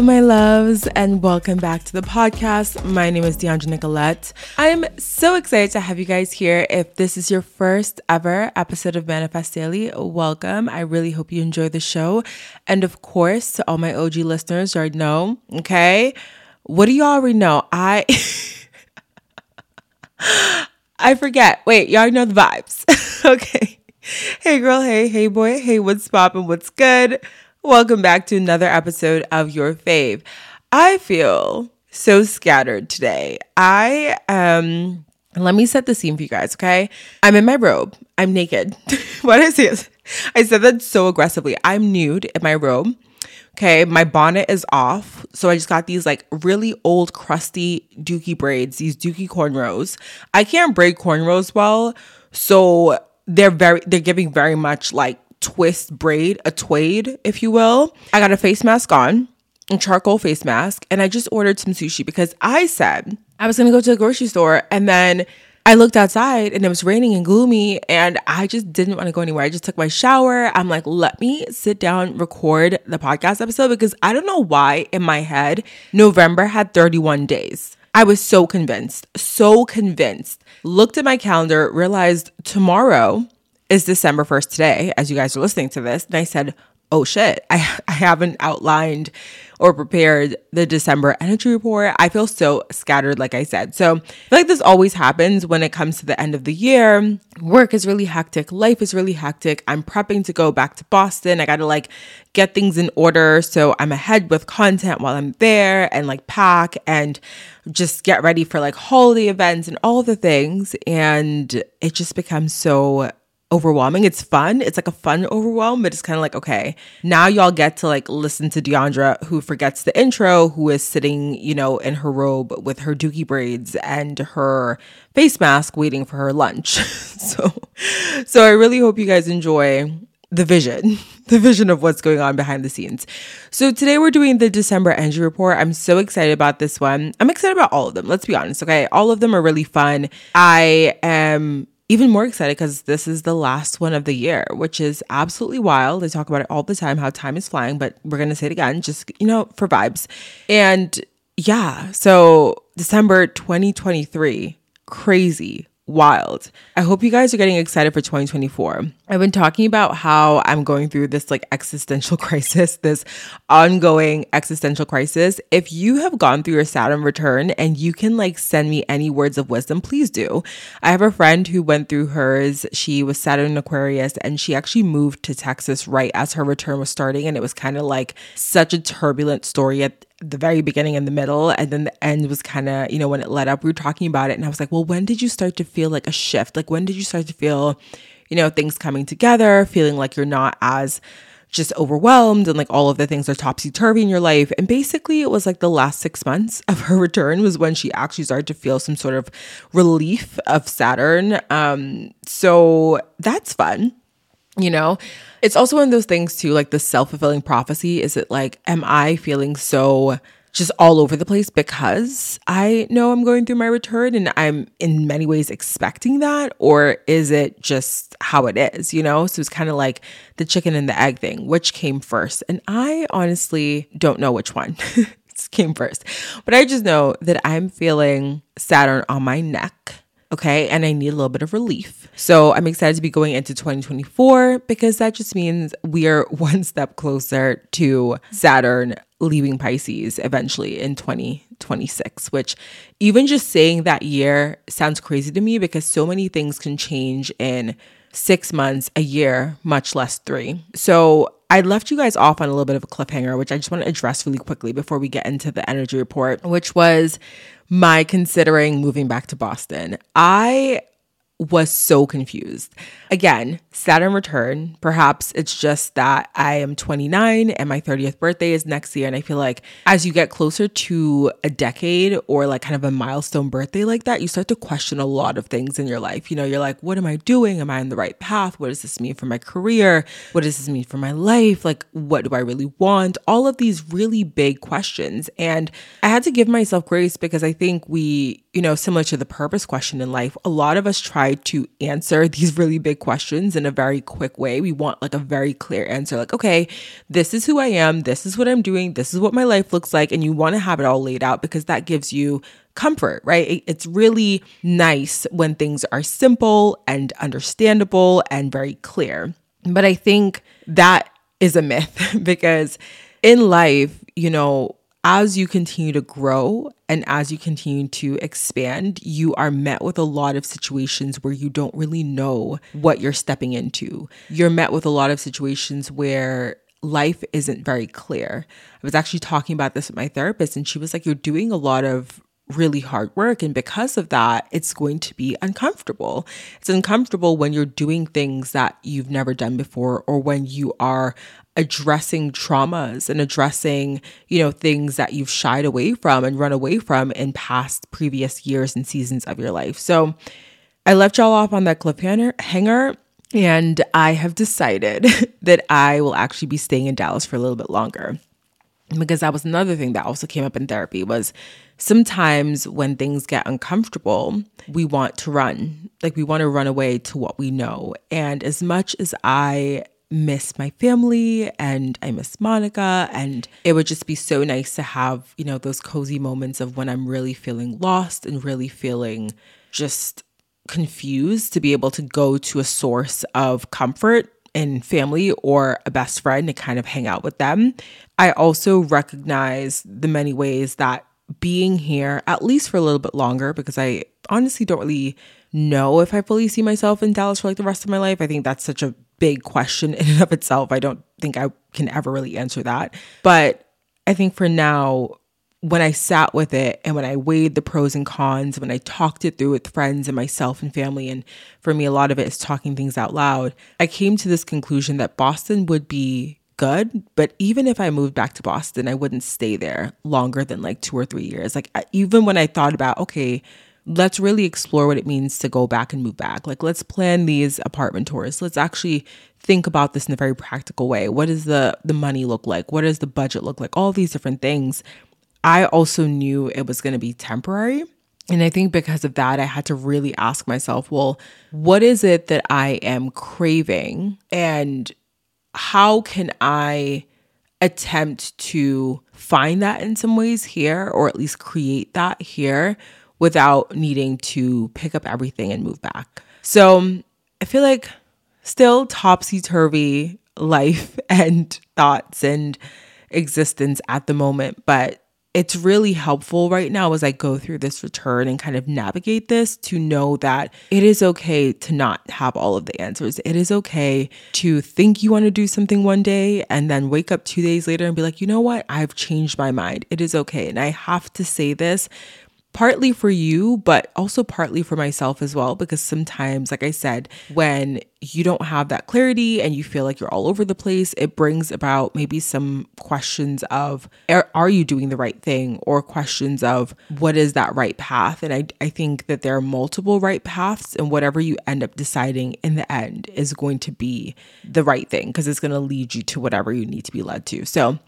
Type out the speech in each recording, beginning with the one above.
Hello, my loves, and welcome back to the podcast. My name is Dheandra Nicolette. I'm so excited to have you guys here. If this is your first ever episode of Manifest Daily, welcome. I really hope you enjoy the show. And of course, to all my OG listeners, you already know, okay? What do you already know? I. I forget. Wait, y'all know the vibes. okay. Hey, girl. Hey, hey, boy. Hey, what's poppin'? What's good? Welcome back to another episode of Your Fave. I feel so scattered today. I um let me set the scene for you guys, okay? I'm in my robe. I'm naked. what did I say? I said that so aggressively. I'm nude in my robe. Okay, my bonnet is off. So I just got these like really old, crusty dookie braids, these dookie cornrows. I can't braid cornrows well. So they're very, they're giving very much like twist braid, a tweed, if you will. I got a face mask on, a charcoal face mask, and I just ordered some sushi because I said I was gonna go to the grocery store and then I looked outside and it was raining and gloomy and I just didn't want to go anywhere. I just took my shower. I'm like, let me sit down, record the podcast episode because I don't know why in my head November had 31 days. I was so convinced, so convinced. Looked at my calendar, realized tomorrow is December 1st today, as you guys are listening to this. And I said, oh shit, I, I haven't outlined or prepared the December energy report. I feel so scattered, like I said. So like this always happens when it comes to the end of the year. Work is really hectic, life is really hectic. I'm prepping to go back to Boston. I gotta like get things in order. So I'm ahead with content while I'm there and like pack and just get ready for like holiday events and all the things. And it just becomes so overwhelming. It's fun. It's like a fun overwhelm, but it's kind of like, okay, now y'all get to like listen to Dheandra who forgets the intro, who is sitting, you know, in her robe with her dookie braids and her face mask waiting for her lunch. so so I really hope you guys enjoy the vision, the vision of what's going on behind the scenes. So today we're doing the December energy report. I'm so excited about this one. I'm excited about all of them. Let's be honest, okay? All of them are really fun. I am even more excited because this is the last one of the year, which is absolutely wild. I talk about it all the time how time is flying, but we're going to say it again, just, you know, for vibes. And yeah, so December 2023, crazy wild. I hope you guys are getting excited for 2024. I've been talking about how I'm going through this like existential crisis, this ongoing existential crisis. If you have gone through your Saturn return and you can like send me any words of wisdom, please do. I have a friend who went through hers. She was Saturn Aquarius and she actually moved to Texas right as her return was starting. And it was kind of like such a turbulent story at the very beginning and the middle and then the end was kind of you know when it led up we were talking about it and i was like well when did you start to feel like a shift like when did you start to feel you know things coming together feeling like you're not as just overwhelmed and like all of the things are topsy turvy in your life. And basically, it was like the last six months of her return was when she actually started to feel some sort of relief of Saturn. Um, so that's fun you know it's also one of those things too like the self-fulfilling prophecy is it like am i feeling so just all over the place because i know i'm going through my return and i'm in many ways expecting that? Or is it just how it is you know? So it's kind of like the chicken and the egg thing. Which came first? And i honestly don't know which one. Came first. But i just know that i'm feeling saturn on my neck Okay. And I need a little bit of relief. So I'm excited to be going into 2024 because that just means we are one step closer to Saturn leaving Pisces eventually in 2026, which even just saying that year sounds crazy to me because so many things can change in six months, a year, much less three. So I left you guys off on a little bit of a cliffhanger, which I just want to address really quickly before we get into the energy report, which was my considering moving back to Boston. I was so confused. Again, Saturn return. Perhaps it's just that I am 29 and my 30th birthday is next year. And I feel like as you get closer to a decade or like kind of a milestone birthday like that, you start to question a lot of things in your life. You know, you're like, what am I doing? Am I on the right path? What does this mean for my career? What does this mean for my life? Like, what do I really want? All of these really big questions. And I had to give myself grace because I think we, you know, similar to the purpose question in life, a lot of us try to answer these really big questions in a very quick way. We want like a very clear answer, like, okay, this is who I am, this is what I'm doing, this is what my life looks like. And you want to have it all laid out because that gives you comfort, right? It's really nice when things are simple and understandable and very clear. But I think that is a myth because in life, you know, as you continue to grow and as you continue to expand, you are met with a lot of situations where you don't really know what you're stepping into. You're met with a lot of situations where life isn't very clear. I was actually talking about this with my therapist, and she was like, You're doing a lot of really hard work. And because of that, it's going to be uncomfortable. It's uncomfortable when you're doing things that you've never done before or when you are addressing traumas and addressing, you know, things that you've shied away from and run away from in past previous years and seasons of your life. So I left y'all off on that cliffhanger hanger and I have decided that I will actually be staying in Dallas for a little bit longer. Because that was another thing that also came up in therapy was sometimes when things get uncomfortable, we want to run. Like we want to run away to what we know. And as much as I miss my family and I miss Monica. And it would just be so nice to have, you know, those cozy moments of when I'm really feeling lost and really feeling just confused to be able to go to a source of comfort in family or a best friend and kind of hang out with them. I also recognize the many ways that being here, at least for a little bit longer, because I honestly don't really know if I fully see myself in Dallas for like the rest of my life. I think that's such a big question in and of itself. I don't think I can ever really answer that. But I think for now, when I sat with it and when I weighed the pros and cons, when I talked it through with friends and myself and family, and for me, a lot of it is talking things out loud, I came to this conclusion that Boston would be good. But even if I moved back to Boston, I wouldn't stay there longer than like two or three years. Like, even when I thought about, okay, let's really explore what it means to go back and move back. Like, let's plan these apartment tours. Let's actually think about this in a very practical way. What does the the money look like? What does the budget look like? All these different things. I also knew it was going to be temporary. And I think because of that, I had to really ask myself, well, what is it that I am craving? And how can I attempt to find that in some ways here, or at least create that here without needing to pick up everything and move back. So I feel like still topsy turvy life and thoughts and existence at the moment, but it's really helpful right now as I go through this return and kind of navigate this to know that it is okay to not have all of the answers. It is okay to think you want to do something one day and then wake up two days later and be like, you know what? I've changed my mind. It is okay. And I have to say this partly for you, but also partly for myself as well. Because sometimes, like I said, when you don't have that clarity and you feel like you're all over the place, it brings about maybe some questions of are, you doing the right thing or questions of what is that right path? And I, I think that there are multiple right paths, and whatever you end up deciding in the end is going to be the right thing because it's going to lead you to whatever you need to be led to. So,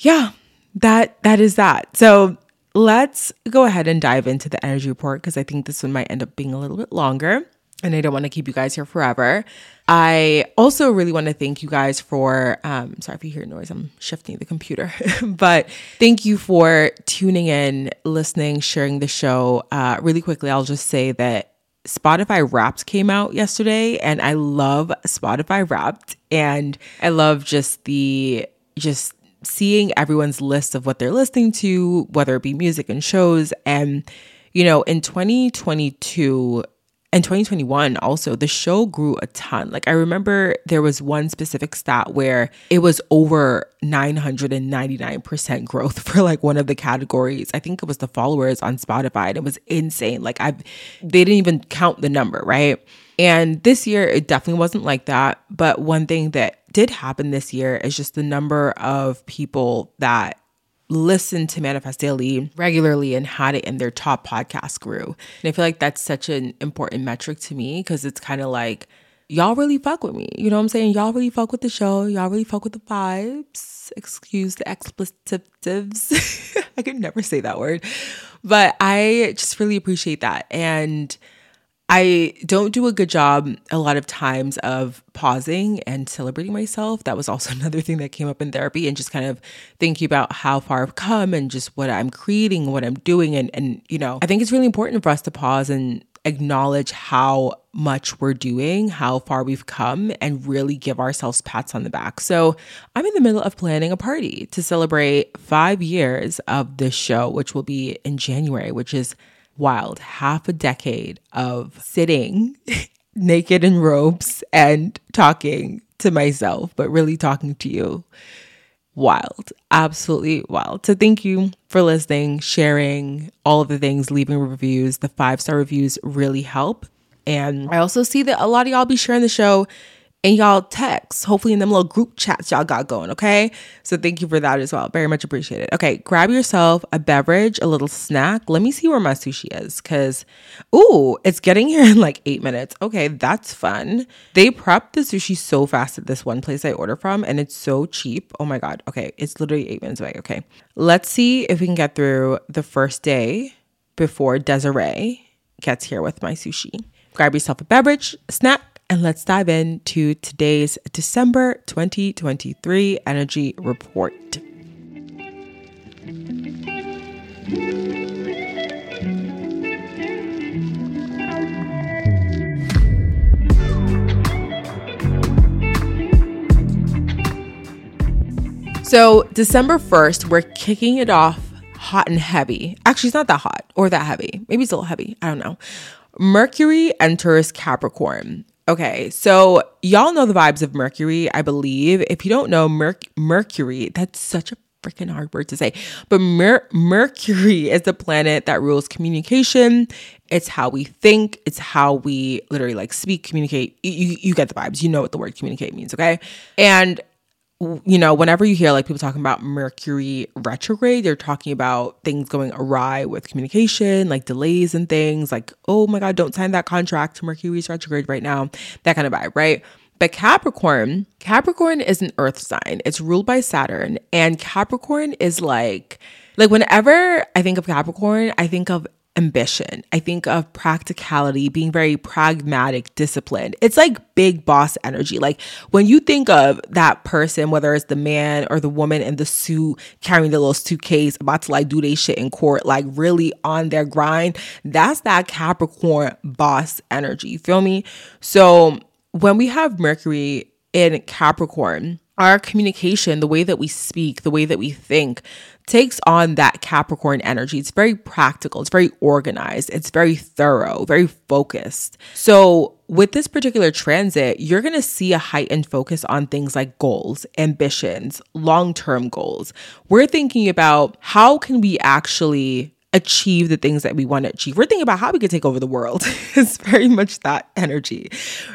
yeah, that that is that. So let's go ahead and dive into the energy report because I think this one might end up being a little bit longer and I don't want to keep you guys here forever. I also really want to thank you guys for, um, sorry if you hear noise, I'm shifting the computer, but thank you for tuning in, listening, sharing the show. Uh, really quickly, I'll just say that Spotify Wrapped came out yesterday and I love Spotify Wrapped and I love just the just seeing everyone's list of what they're listening to, whether it be music and shows. And you know, in 2022 and 2021 also the show grew a ton. Like i remember there was one specific stat where it was over 999% growth for like one of the categories. I think it was the followers on spotify and it was insane. Like i they didn't even count the number right? And this year it definitely wasn't like that. But one thing that did happen this year is just the number of people that listened to Manifest Daily regularly and had it in their top podcast grew. And I feel like that's such an important metric to me because it's kind of like, y'all really fuck with me. You know what I'm saying? Y'all really fuck with the show. Y'all really fuck with the vibes. Excuse the explicitives. I could never say that word. But I just really appreciate that. And I don't do a good job a lot of times of pausing and celebrating myself. That was also another thing that came up in therapy and just kind of thinking about how far I've come and just what I'm creating, what I'm doing. And, and, you know, I think it's really important for us to pause and acknowledge how much we're doing, how far we've come, and really give ourselves pats on the back. So, I'm in the middle of planning a party to celebrate five years of this show, which will be in January, which is wild half a decade of sitting naked in robes and talking to myself, but really talking to you. Wild, absolutely wild. So, thank you for listening, sharing all of the things, leaving reviews. The five star reviews really help. And I also see that a lot of y'all be sharing the show and y'all text, hopefully in them little group chats y'all got going, okay? So thank you for that as well. Very much appreciated. Okay, grab yourself a beverage, a little snack. Let me see where my sushi is because, ooh, it's getting here in like eight minutes. Okay, that's fun. They prep the sushi so fast at this one place I order from and it's so cheap. Oh my God. Okay, it's literally eight minutes away. Okay, let's see if we can get through the first day before Desiree gets here with my sushi. Grab yourself a beverage, snack, and let's dive into today's December 2023 energy report. So, December 1st, we're kicking it off hot and heavy. Actually, it's not that hot or that heavy. Maybe it's a little heavy. I don't know. Mercury enters Capricorn. Okay, so y'all know the vibes of Mercury, I believe. If you don't know Merc- Mercury, that's such a freaking hard word to say. But Mer- Mercury is the planet that rules communication. It's how we think. It's how we literally like speak, communicate. You, you get the vibes. You know what the word communicate means, okay? And you know, whenever you hear like people talking about Mercury retrograde, they're talking about things going awry with communication, like delays and things, like, oh my God, don't sign that contract. Mercury's retrograde right now, that kind of vibe, right? But Capricorn, Capricorn is an earth sign. It's ruled by Saturn. And Capricorn is like, like whenever I think of Capricorn, I think of ambition. I think of practicality, being very pragmatic, disciplined. It's like big boss energy. Like when you think of that person, whether it's the man or the woman in the suit carrying the little suitcase, about to like do their shit in court, like really on their grind, that's that Capricorn boss energy. You feel me? So when we have Mercury in Capricorn, our communication, the way that we speak, the way that we think, takes on that Capricorn energy. It's very practical, it's very organized, it's very thorough, very focused. So, with this particular transit, you're going to see a heightened focus on things like goals, ambitions, long-term goals. We're thinking about how can we actually achieve the things that we want to achieve. We're thinking about how we could take over the world. it's very much that energy.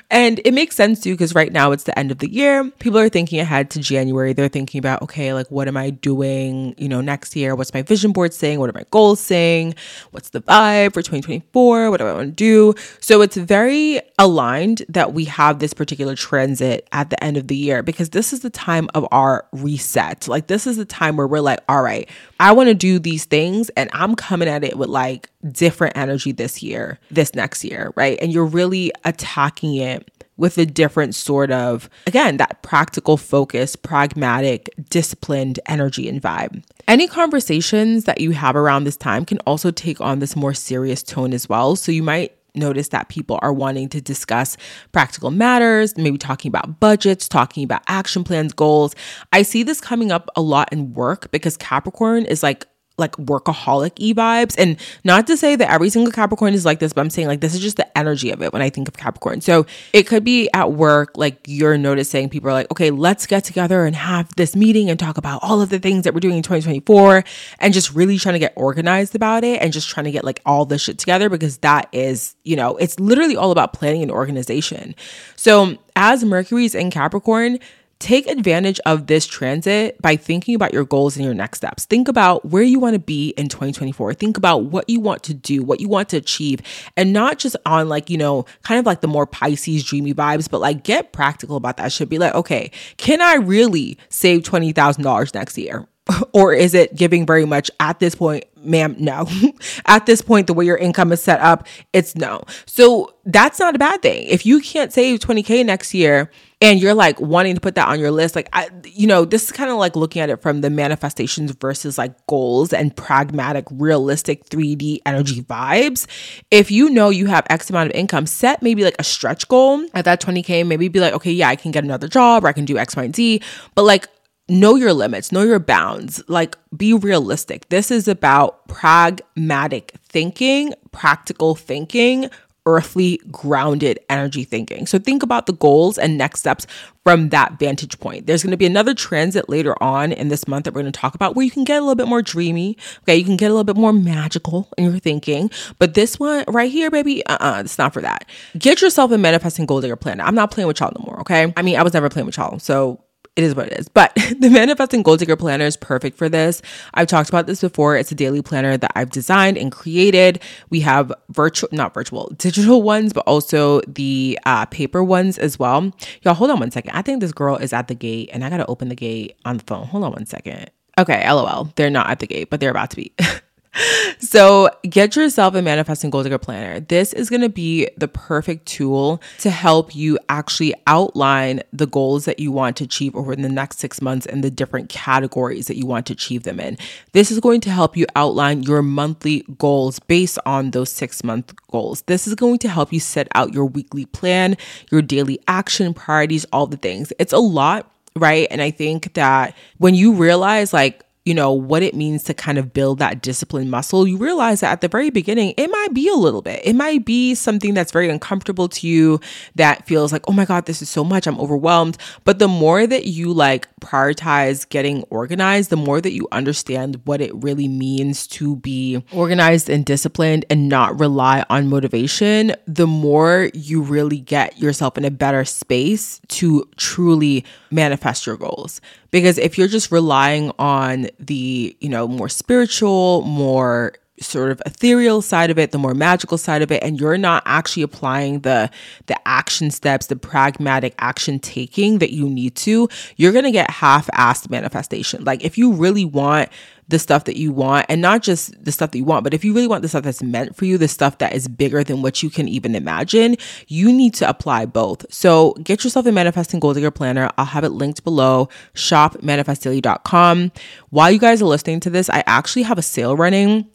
And it makes sense too, because right now it's the end of the year. People are thinking ahead to January. They're thinking about, okay, like what am I doing, you know, next year? What's my vision board saying? What are my goals saying? What's the vibe for 2024? What do I want to do? So it's very aligned that we have this particular transit at the end of the year because this is the time of our reset. Like this is the time where we're like, all right, I want to do these things and I'm coming at it with like different energy this year, this next year, right? And you're really attacking it with a different sort of, again, that practical focus, pragmatic, disciplined energy and vibe. Any conversations that you have around this time can also take on this more serious tone as well. So you might notice that people are wanting to discuss practical matters, maybe talking about budgets, talking about action plans, goals. I see this coming up a lot in work because Capricorn is like like workaholic e vibes. And not to say that every single Capricorn is like this, but I'm saying like this is just the energy of it when I think of Capricorn. So it could be at work, like you're noticing people are like, okay, let's get together and have this meeting and talk about all of the things that we're doing in 2024 and just really trying to get organized about it and just trying to get like all this shit together because that is, you know, it's literally all about planning and organization. So as Mercury's in Capricorn, Take advantage of this transit by thinking about your goals and your next steps. Think about where you want to be in 2024. Think about what you want to do, what you want to achieve, and not just on like, you know, kind of like the more Pisces dreamy vibes, but like get practical about that. Should be like, okay, can I really save $20,000 next year? or is it giving very much at this point ma'am no at this point the way your income is set up it's no so that's not a bad thing if you can't save 20k next year and you're like wanting to put that on your list like I, you know this is kind of like looking at it from the manifestations versus like goals and pragmatic realistic 3d energy vibes if you know you have x amount of income set maybe like a stretch goal at that 20k maybe be like okay yeah i can get another job or i can do x y and z but like know your limits, know your bounds, like be realistic. This is about pragmatic thinking, practical thinking, earthly grounded energy thinking. So think about the goals and next steps from that vantage point. There's going to be another transit later on in this month that we're going to talk about where you can get a little bit more dreamy. Okay, you can get a little bit more magical in your thinking. But this one right here, baby, uh-uh, it's not for that. Get yourself a manifesting goal digger planner. I'm not playing with y'all no more, okay? I mean, I was never playing with y'all. So it is what it is. But the Manifesting Gold Digger Planner is perfect for this. I've talked about this before. It's a daily planner that I've designed and created. We have virtual, not virtual, digital ones, but also the uh, paper ones as well. Y'all, hold on one second. I think this girl is at the gate and I got to open the gate on the phone. Hold on one second. Okay, lol. They're not at the gate, but they're about to be. so get yourself a manifesting goal digger planner. This is going to be the perfect tool to help you actually outline the goals that you want to achieve over the next six months and the different categories that you want to achieve them in. This is going to help you outline your monthly goals based on those six month goals. This is going to help you set out your weekly plan, your daily action priorities, all the things. It's a lot right? And I think that when you realize, like, you know, what it means to kind of build that discipline muscle, you realize that at the very beginning, it might be a little bit. It might be something that's very uncomfortable to you that feels like, oh my God, this is so much. I'm overwhelmed. But the more that you like prioritize getting organized, the more that you understand what it really means to be organized and disciplined and not rely on motivation, the more you really get yourself in a better space to truly manifest your goals. Because if you're just relying on the, you know, more spiritual, more sort of ethereal side of it, the more magical side of it, and you're not actually applying the the action steps, the pragmatic action taking that you need to, you're gonna get half-assed manifestation. Like if you really want the stuff that you want and not just the stuff that you want, but if you really want the stuff that's meant for you, the stuff that is bigger than what you can even imagine, you need to apply both. So get yourself a manifesting goal digger planner. I'll have it linked below shopmanifestdaily.com. While you guys are listening to this, I actually have a sale running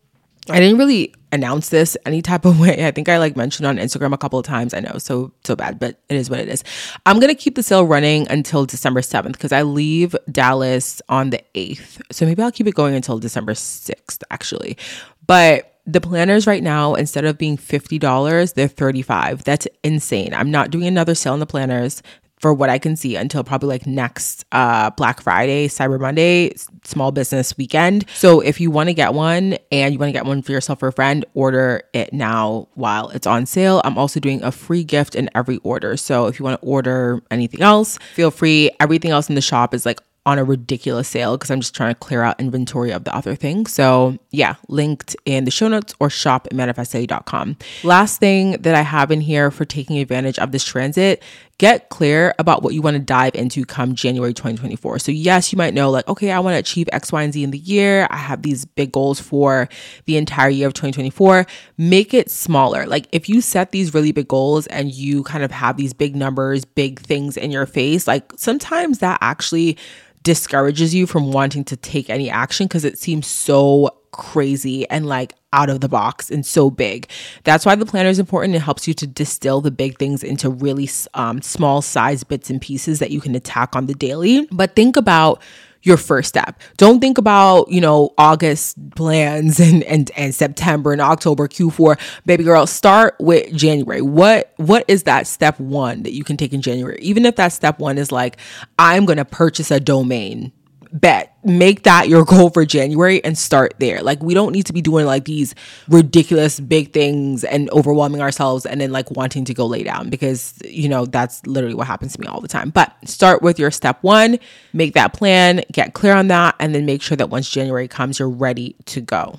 I didn't really announce this any type of way. I think I like mentioned on Instagram a couple of times. I know, so so bad, but it is what it is. I'm gonna keep the sale running until December 7th because I leave Dallas on the 8th. So maybe I'll keep it going until December 6th, actually. But the planners right now, instead of being $50, they're 35. That's insane. I'm not doing another sale on the planners for what I can see until probably like next uh, Black Friday, Cyber Monday, small business weekend. So if you want to get one and you want to get one for yourself or a friend, order it now while it's on sale. I'm also doing a free gift in every order. So if you want to order anything else, feel free. Everything else in the shop is like on a ridiculous sale because I'm just trying to clear out inventory of the other things. So, yeah, linked in the show notes or shop at. Last thing that I have in here for taking advantage of this transit, get clear about what you want to dive into come January 2024. So, yes, you might know, like, okay, I want to achieve X, Y, and Z in the year. I have these big goals for the entire year of 2024. Make it smaller. Like, if you set these really big goals and you kind of have these big numbers, big things in your face, like, sometimes that actually discourages you from wanting to take any action because it seems so crazy and like out of the box and so big. That's why the planner is important. It helps you to distill the big things into really um, small size bits and pieces that you can attack on the daily. But think about your first step. Don't think about, you know, August plans and and and September and October Q4. Baby girl, start with January. What what is that step 1 that you can take in January? Even if that step 1 is like I'm going to purchase a domain bet make that your goal for January and start there. Like we don't need to be doing like these ridiculous big things and overwhelming ourselves and then like wanting to go lay down because you know that's literally what happens to me all the time. But start with your step 1, make that plan, get clear on that and then make sure that once January comes you're ready to go.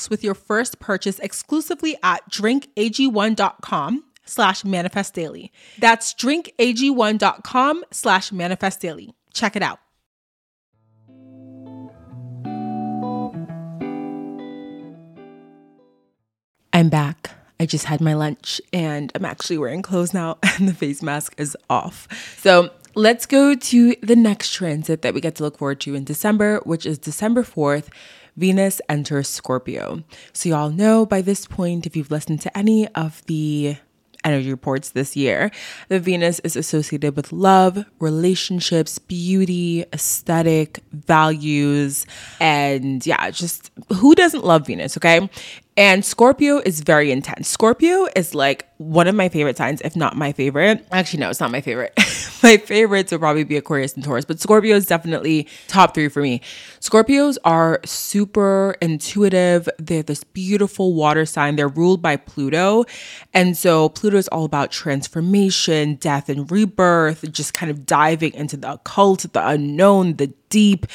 with your first purchase exclusively at drinkag1.com slash manifest daily. That's drinkag1.com slash manifest daily. Check it out. I'm back. I just had my lunch and I'm actually wearing clothes now and the face mask is off. So let's go to the next transit that we get to look forward to in December, which is December 4th. Venus enters Scorpio. So, y'all know by this point, if you've listened to any of the energy reports this year, that Venus is associated with love, relationships, beauty, aesthetic, values, and yeah, just who doesn't love Venus, okay? And Scorpio is very intense. Scorpio is like one of my favorite signs, if not my favorite. Actually, no, it's not my favorite. my favorites would probably be Aquarius and Taurus, but Scorpio is definitely top three for me. Scorpios are super intuitive. They're this beautiful water sign. They're ruled by Pluto. And so Pluto is all about transformation, death, and rebirth, just kind of diving into the occult, the unknown, the deep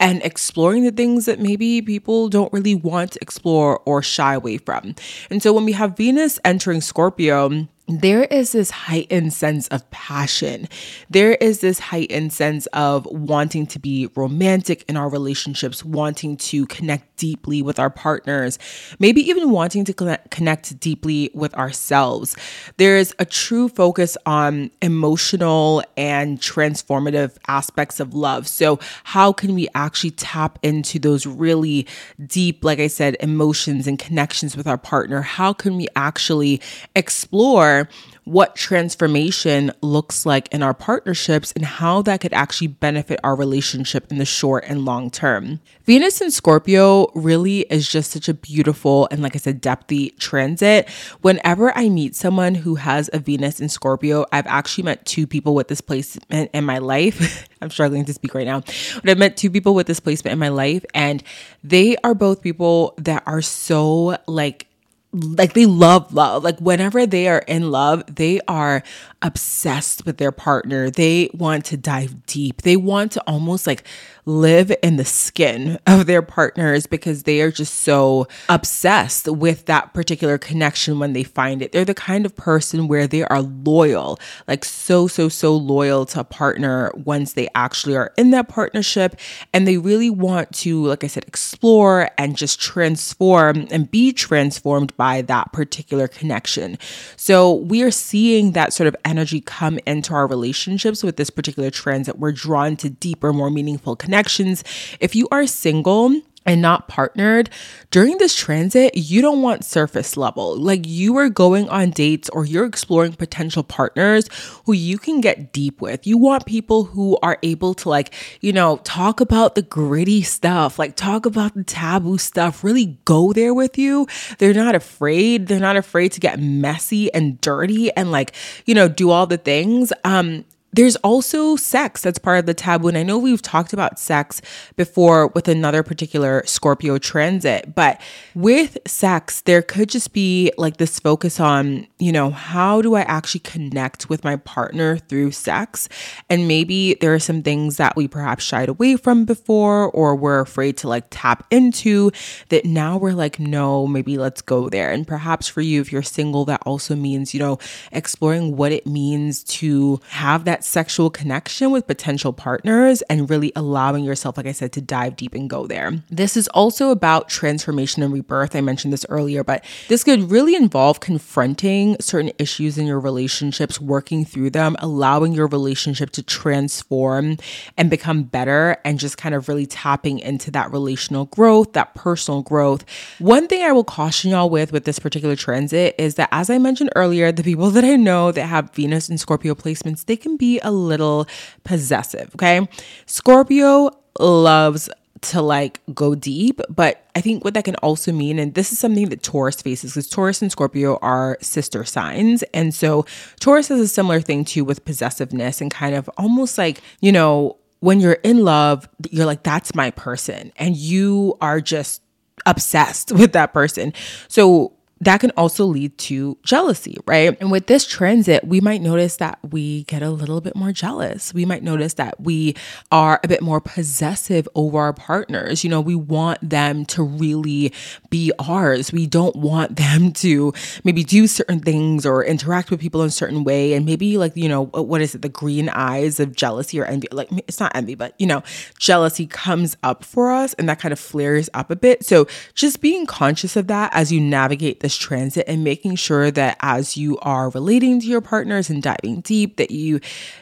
and exploring the things that maybe people don't really want to explore or shy away from. And so when we have Venus entering Scorpio, there is this heightened sense of passion. There is this heightened sense of wanting to be romantic in our relationships, wanting to connect deeply with our partners, maybe even wanting to connect deeply with ourselves. There is a true focus on emotional and transformative aspects of love. So, how can we actually tap into those really deep, like I said, emotions and connections with our partner? How can we actually explore? What transformation looks like in our partnerships and how that could actually benefit our relationship in the short and long term. Venus in Scorpio really is just such a beautiful and, like I said, depthy transit. Whenever I meet someone who has a Venus in Scorpio, I've actually met two people with this placement in my life. I'm struggling to speak right now, but I've met two people with this placement in my life, and they are both people that are so like like they love love. Like whenever they are in love, they are obsessed with their partner. They want to dive deep. They want to almost like live in the skin of their partners because they are just so obsessed with that particular connection when they find it. They're the kind of person where they are loyal, like so, so, so loyal to a partner once they actually are in that partnership. And they really want to, like I said, explore and just transform and be transformed by that particular connection. So we are seeing that sort of energy come into our relationships with this particular transit. We're drawn to deeper, more meaningful connections. If you are single, and not partnered during this transit, you don't want surface level. Like you are going on dates or you're exploring potential partners who you can get deep with. You want people who are able to, like, you know, talk about the gritty stuff, like talk about the taboo stuff, really go there with you. They're not afraid. They're not afraid to get messy and dirty and, like, you know, do all the things. Um, there's also sex that's part of the taboo. And I know we've talked about sex before with another particular Scorpio transit, but with sex, there could just be like this focus on, you know, how do I actually connect with my partner through sex? And maybe there are some things that we perhaps shied away from before or we're afraid to like tap into that now we're like, no, maybe let's go there. And perhaps for you, if you're single, that also means, you know, exploring what it means to have that that sexual connection with potential partners and really allowing yourself, like I said, to dive deep and go there. This is also about transformation and rebirth. I mentioned this earlier, but this could really involve confronting certain issues in your relationships, working through them, allowing your relationship to transform and become better, and just kind of really tapping into that relational growth, that personal growth. One thing I will caution y'all with with this particular transit is that, as I mentioned earlier, the people that I know that have Venus and Scorpio placements, they can be a little possessive, okay? Scorpio loves to like go deep, but I think what that can also mean, and this is something that Taurus faces, because Taurus and Scorpio are sister signs. And so Taurus has a similar thing too with possessiveness and kind of almost like, you know, when you're in love, you're like, that's my person. And you are just obsessed with that person. So that can also lead to jealousy, right? And with this transit, we might notice that we get a little bit more jealous. We might notice that we are a bit more possessive over our partners. You know, we want them to really be ours. We don't want them to maybe do certain things or interact with people in a certain way. And maybe, like, you know, what is it? The green eyes of jealousy or envy. Like, it's not envy, but, you know, jealousy comes up for us and that kind of flares up a bit. So just being conscious of that as you navigate the this transit and making sure that as you are relating to your partners and diving deep, that you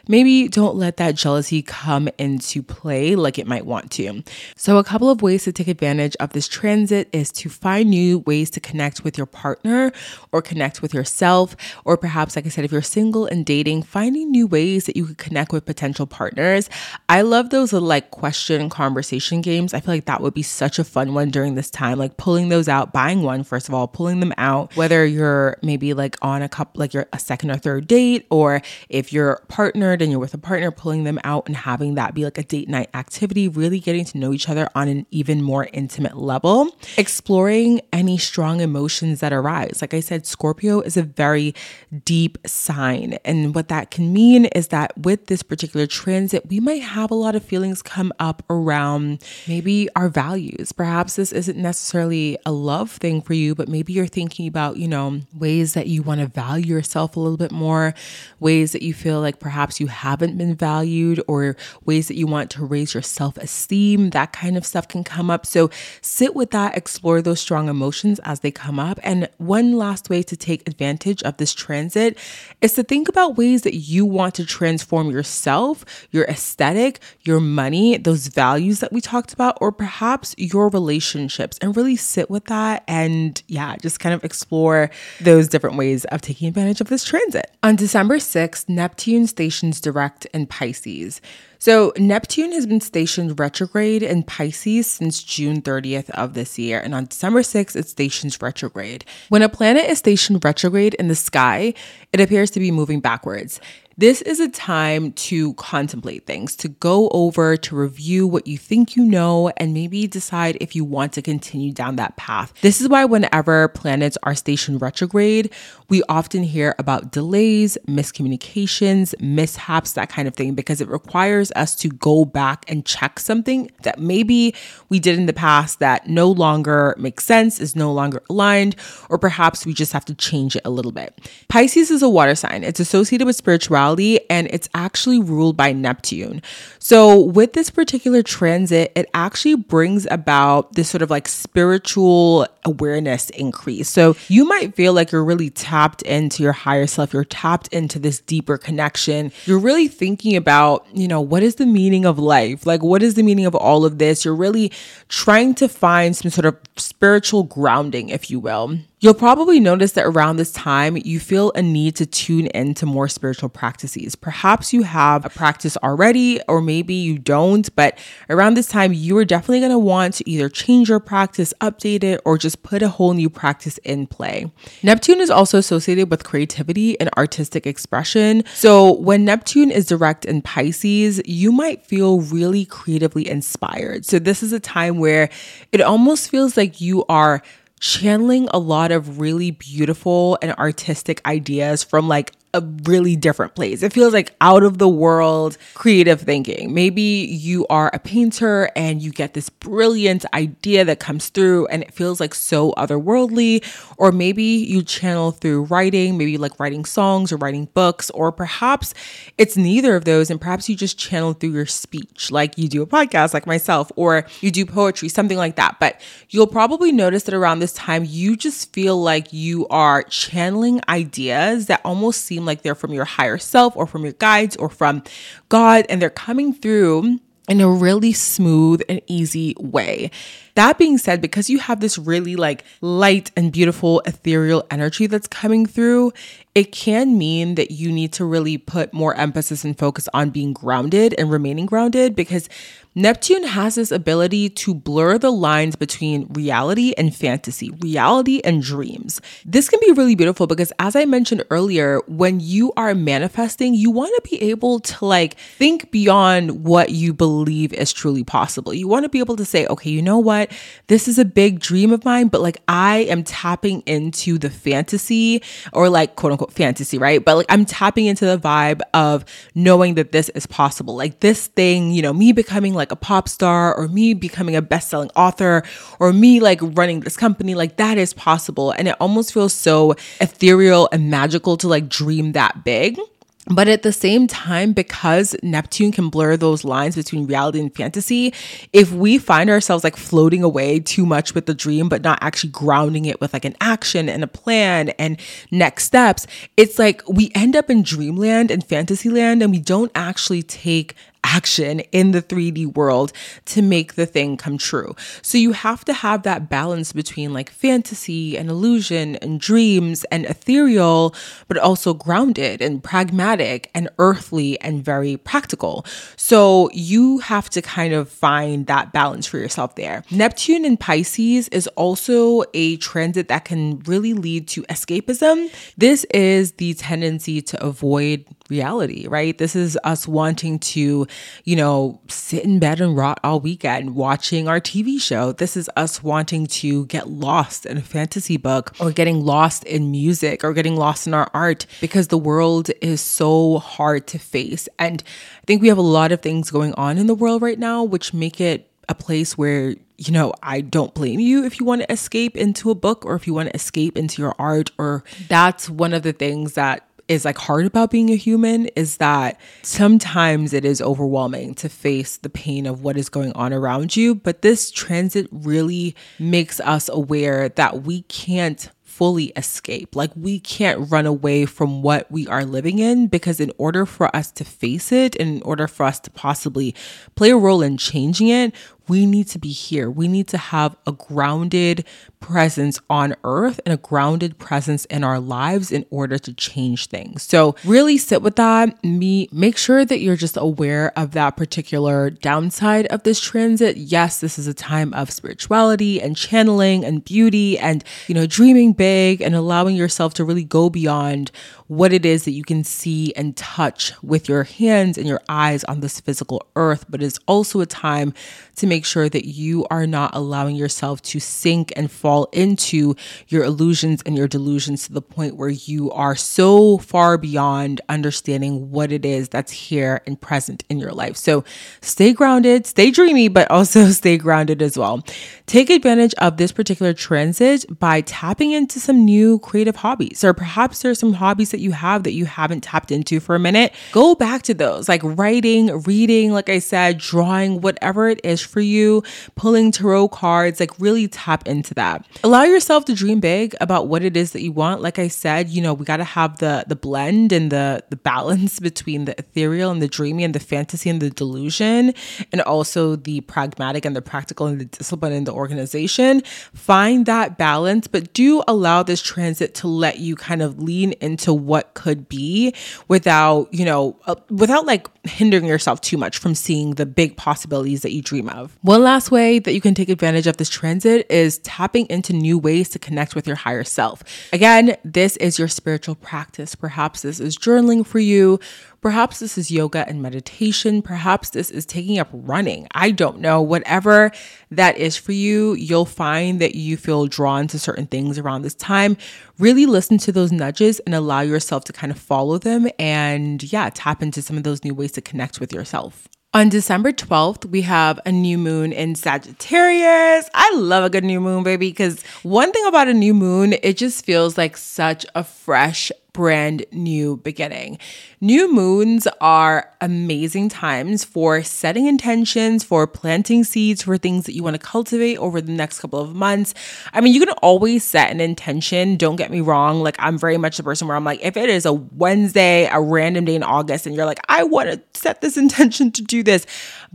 maybe don't let that jealousy come into play like it might want to. So, a couple of ways to take advantage of this transit is to find new ways to connect with your partner or connect with yourself, or perhaps, like I said, if you're single and dating, finding new ways that you could connect with potential partners. I love those little like question conversation games. I feel like that would be such a fun one during this time, like pulling those out, buying one, first of all, pulling them out, whether you're maybe like on a couple, like you're a second or third date, or if you're partnered and you're with a partner, pulling them out and having that be like a date night activity, really getting to know each other on an even more intimate level, exploring any strong emotions that arise. Like I said, Scorpio is a very deep sign. And what that can mean is that with this particular transit, we might have a lot of feelings come up around maybe our values. Perhaps this isn't necessarily a love thing for you, but maybe you're thinking thinking about, you know, ways that you want to value yourself a little bit more, ways that you feel like perhaps you haven't been valued, or ways that you want to raise your self esteem, that kind of stuff can come up. So sit with that, explore those strong emotions as they come up. And one last way to take advantage of this transit is to think about ways that you want to transform yourself, your aesthetic, your money, those values that we talked about, or perhaps your relationships, and really sit with that and, yeah, just kind of of explore those different ways of taking advantage of this transit. On December 6th, Neptune stations direct in Pisces. So, Neptune has been stationed retrograde in Pisces since June 30th of this year, and on December 6th, it stations retrograde. When a planet is stationed retrograde in the sky, it appears to be moving backwards. This is a time to contemplate things, to go over, to review what you think you know, and maybe decide if you want to continue down that path. This is why, whenever planets are stationed retrograde, we often hear about delays, miscommunications, mishaps, that kind of thing, because it requires us to go back and check something that maybe we did in the past that no longer makes sense, is no longer aligned, or perhaps we just have to change it a little bit. Pisces is a water sign, it's associated with spirituality and it's actually ruled by Neptune. So, with this particular transit, it actually brings about this sort of like spiritual awareness increase. So, you might feel like you're really tapped into your higher self, you're tapped into this deeper connection. You're really thinking about, you know, what is the meaning of life? Like, what is the meaning of all of this? You're really trying to find some sort of spiritual grounding, if you will. You'll probably notice that around this time, you feel a need to tune into more spiritual practices. Perhaps you have a practice already, or maybe you don't, but around this time, you are definitely going to want to either change your practice, update it, or just put a whole new practice in play. Neptune is also associated with creativity and artistic expression. So when Neptune is direct in Pisces, you might feel really creatively inspired. So this is a time where it almost feels like you are channeling a lot of really beautiful and artistic ideas from like a really different place. It feels like out of the world creative thinking. Maybe you are a painter and you get this brilliant idea that comes through and it feels like so otherworldly. Or maybe you channel through writing, maybe like writing songs or writing books, or perhaps it's neither of those. And perhaps you just channel through your speech, like you do a podcast like myself, or you do poetry, something like that. But you'll probably notice that around this time, you just feel like you are channeling ideas that almost seem seem like they're from your higher self or from your guides or from God, and they're coming through in a really smooth and easy way. That being said, because you have this really like light and beautiful ethereal energy that's coming through, it can mean that you need to really put more emphasis and focus on being grounded and remaining grounded because Neptune has this ability to blur the lines between reality and fantasy, reality and dreams. This can be really beautiful because, as I mentioned earlier, when you are manifesting, you want to be able to like think beyond what you believe is truly possible. You want to be able to say, okay, you know what? This is a big dream of mine, but like I am tapping into the fantasy or like quote unquote fantasy, right? But like I'm tapping into the vibe of knowing that this is possible. Like this thing, you know, me becoming like a pop star or me becoming a best-selling author or me like running this company, like that is possible. And it almost feels so ethereal and magical to like dream that big. But at the same time, because Neptune can blur those lines between reality and fantasy, if we find ourselves like floating away too much with the dream, but not actually grounding it with like an action and a plan and next steps, it's like we end up in dreamland and fantasyland and we don't actually take action in the 3D world to make the thing come true. So you have to have that balance between like fantasy and illusion and dreams and ethereal, but also grounded and pragmatic and earthly and very practical. So you have to kind of find that balance for yourself there. Neptune in Pisces is also a transit that can really lead to escapism. This is the tendency to avoid reality, right? This is us wanting to, you know, sit in bed and rot all weekend watching our TV show. This is us wanting to get lost in a fantasy book or getting lost in music or getting lost in our art because the world is so hard to face. And I think we have a lot of things going on in the world right now, which make it a place where you know, I don't blame you if you want to escape into a book or if you want to escape into your art, or that's one of the things that is like hard about being a human is that sometimes it is overwhelming to face the pain of what is going on around you. But this transit really makes us aware that we can't fully escape. Like we can't run away from what we are living in because in order for us to face it, and in order for us to possibly play a role in changing it, we need to be here. We need to have a grounded presence on earth and a grounded presence in our lives in order to change things. So really sit with that. Me make sure that you're just aware of that particular downside of this transit. Yes, this is a time of spirituality and channeling and beauty and you know dreaming big and allowing yourself to really go beyond what it is that you can see and touch with your hands and your eyes on this physical earth, but it's also a time to make sure that you are not allowing yourself to sink and fall into your illusions and your delusions to the point where you are so far beyond understanding what it is that's here and present in your life. So stay grounded, stay dreamy, but also stay grounded as well. Take advantage of this particular transit by tapping into some new creative hobbies, or perhaps there's some hobbies that you have that you haven't tapped into for a minute. Go back to those, like writing, reading, like I said, drawing, whatever it is for you, pulling tarot cards, like really tap into that. Allow yourself to dream big about what it is that you want. Like I said, you know, we got to have the the blend and the the balance between the ethereal and the dreamy and the fantasy and the delusion and also the pragmatic and the practical and the discipline and the organization. Find that balance, but do allow this transit to let you kind of lean into what could be without, you know, uh, without like hindering yourself too much from seeing the big possibilities that you dream of. One last way that you can take advantage of this transit is tapping into new ways to connect with your higher self. Again, this is your spiritual practice. Perhaps this is journaling for you, Perhaps this is yoga and meditation. Perhaps this is taking up running. I don't know. Whatever that is for you, you'll find that you feel drawn to certain things around this time. Really listen to those nudges and allow yourself to kind of follow them and, yeah, tap into some of those new ways to connect with yourself. On December 12th, we have a new moon in Sagittarius. I love a good new moon, baby, because one thing about a new moon, it just feels like such a fresh brand new beginning. New moons are amazing times for setting intentions, for planting seeds for things that you want to cultivate over the next couple of months. I mean, you can always set an intention. Don't get me wrong. Like, I'm very much the person where I'm like, if it is a Wednesday, a random day in August, and you're like, I want to set this intention to do this,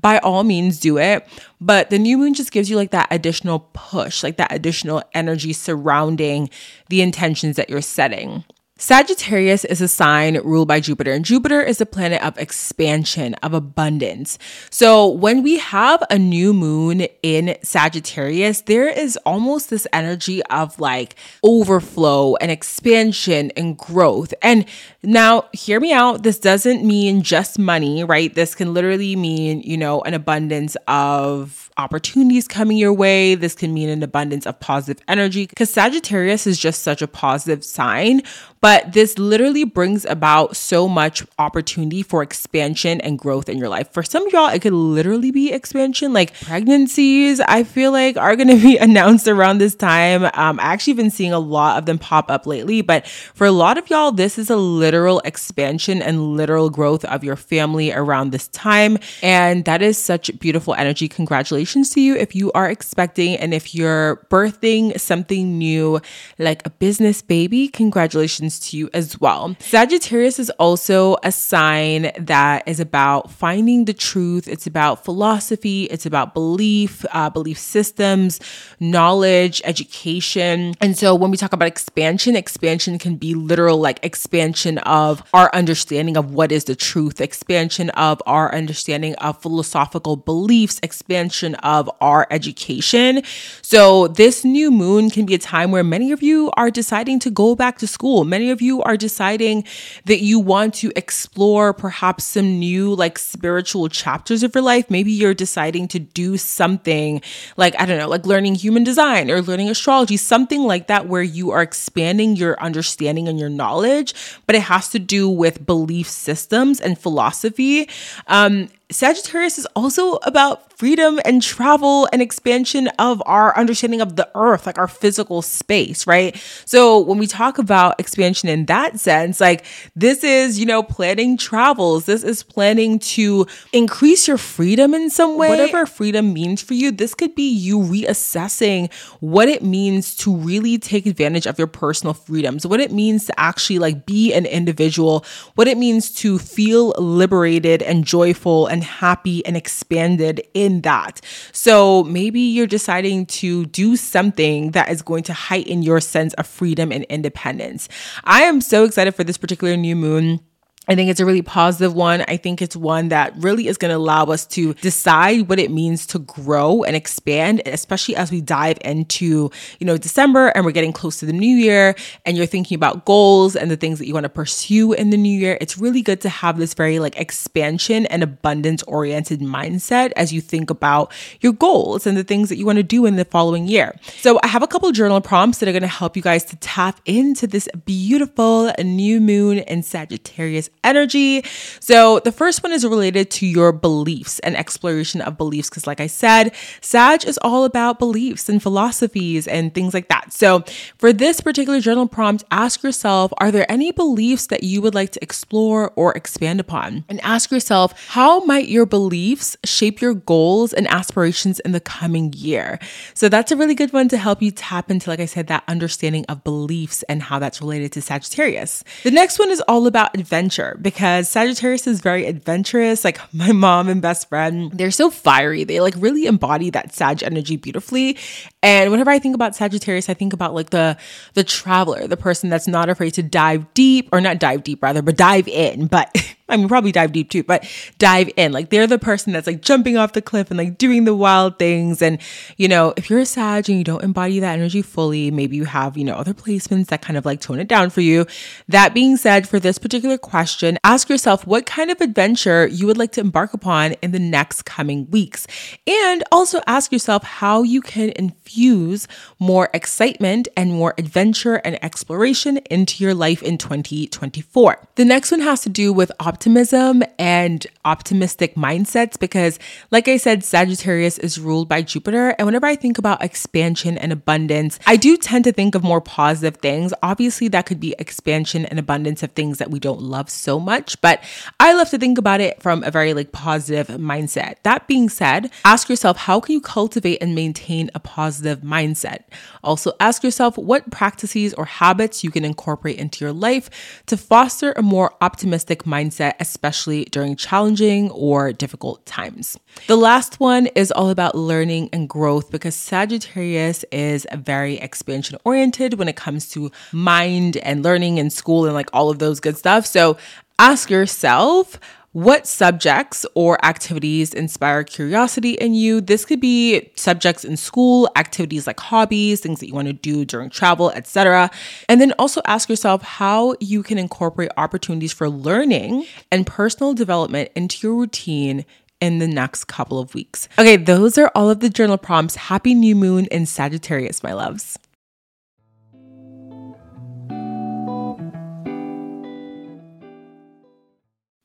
by all means, do it. But the new moon just gives you like that additional push, like that additional energy surrounding the intentions that you're setting. Sagittarius is a sign ruled by Jupiter, and Jupiter is a planet of expansion, of abundance. So, when we have a new moon in Sagittarius, there is almost this energy of like overflow and expansion and growth. And now, hear me out. This doesn't mean just money, right? This can literally mean, you know, an abundance of opportunities coming your way. This can mean an abundance of positive energy because Sagittarius is just such a positive sign. But this literally brings about so much opportunity for expansion and growth in your life. For some of y'all, it could literally be expansion, like pregnancies, I feel like are going to be announced around this time. Um, I actually been seeing a lot of them pop up lately, but for a lot of y'all, this is a literal expansion and literal growth of your family around this time. And that is such beautiful energy. Congratulations to you if you are expecting and if you're birthing something new, like a business baby, congratulations to you as well. Sagittarius is also a sign that is about finding the truth. It's about philosophy. It's about belief, uh, belief systems, knowledge, education. And so when we talk about expansion, expansion can be literal, like expansion of our understanding of what is the truth, expansion of our understanding of philosophical beliefs, expansion of our education. So this new moon can be a time where many of you are deciding to go back to school. Many of you are deciding that you want to explore perhaps some new like spiritual chapters of your life. Maybe you're deciding to do something like, I don't know, like learning human design or learning astrology, something like that, where you are expanding your understanding and your knowledge, but it has to do with belief systems and philosophy. Um, Sagittarius is also about freedom and travel and expansion of our understanding of the earth, like our physical space, right? So when we talk about expansion in that sense, like this is, you know, planning travels, this is planning to increase your freedom in some way. Whatever freedom means for you, this could be you reassessing what it means to really take advantage of your personal freedoms, what it means to actually like be an individual, what it means to feel liberated and joyful and happy and expanded in that. So maybe you're deciding to do something that is going to heighten your sense of freedom and independence. I am so excited for this particular new moon I think it's a really positive one. I think it's one that really is going to allow us to decide what it means to grow and expand, especially as we dive into, you know, December and we're getting close to the new year and you're thinking about goals and the things that you want to pursue in the new year. It's really good to have this very like expansion and abundance oriented mindset as you think about your goals and the things that you want to do in the following year. So I have a couple journal prompts that are going to help you guys to tap into this beautiful new moon in Sagittarius energy. So the first one is related to your beliefs and exploration of beliefs. Because, like I said, Sag is all about beliefs and philosophies and things like that. So for this particular journal prompt, ask yourself Are there any beliefs that you would like to explore or expand upon? And ask yourself, How might your beliefs shape your goals and aspirations in the coming year? So that's a really good one to help you tap into, like I said, that understanding of beliefs and how that's related to Sagittarius. The next one is all about adventure because Sagittarius is very adventurous. Like my mom and best friend, they're so fiery. They like really embody that Sag energy beautifully. And whenever I think about Sagittarius, I think about like the the traveler, the person that's not afraid to dive deep or not dive deep rather, but dive in. But I mean, probably dive deep too, but dive in. Like they're the person that's like jumping off the cliff and like doing the wild things. And, you know, if you're a Sag and you don't embody that energy fully, maybe you have, you know, other placements that kind of like tone it down for you. That being said, for this particular question, ask yourself what kind of adventure you would like to embark upon in the next coming weeks. And also ask yourself how you can infuse more excitement and more adventure and exploration into your life in 2024. The next one has to do with optimism and optimistic mindsets because, like I said, Sagittarius is ruled by Jupiter. And whenever I think about expansion and abundance, I do tend to think of more positive things. Obviously, that could be expansion and abundance of things that we don't love so much, but I love to think about it from a very like positive mindset. That being said, ask yourself how can you cultivate and maintain a positive mindset? Also, ask yourself what practices or habits you can incorporate into your life to foster a more optimistic mindset mindset, especially during challenging or difficult times. The last one is all about learning and growth because Sagittarius is very expansion oriented when it comes to mind and learning and school and like all of those good stuff. So ask yourself, what subjects or activities inspire curiosity in you? This could be subjects in school, activities like hobbies, things that you want to do during travel, etc. And then also ask yourself how you can incorporate opportunities for learning and personal development into your routine in the next couple of weeks. Okay, those are all of the journal prompts. Happy new moon in Sagittarius, my loves.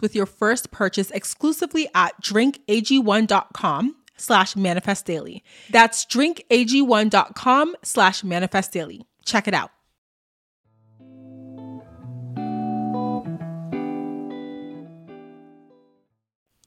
with your first purchase exclusively at drinkag1.com slash manifest daily. That's drinkag1.com slash manifest daily. Check it out.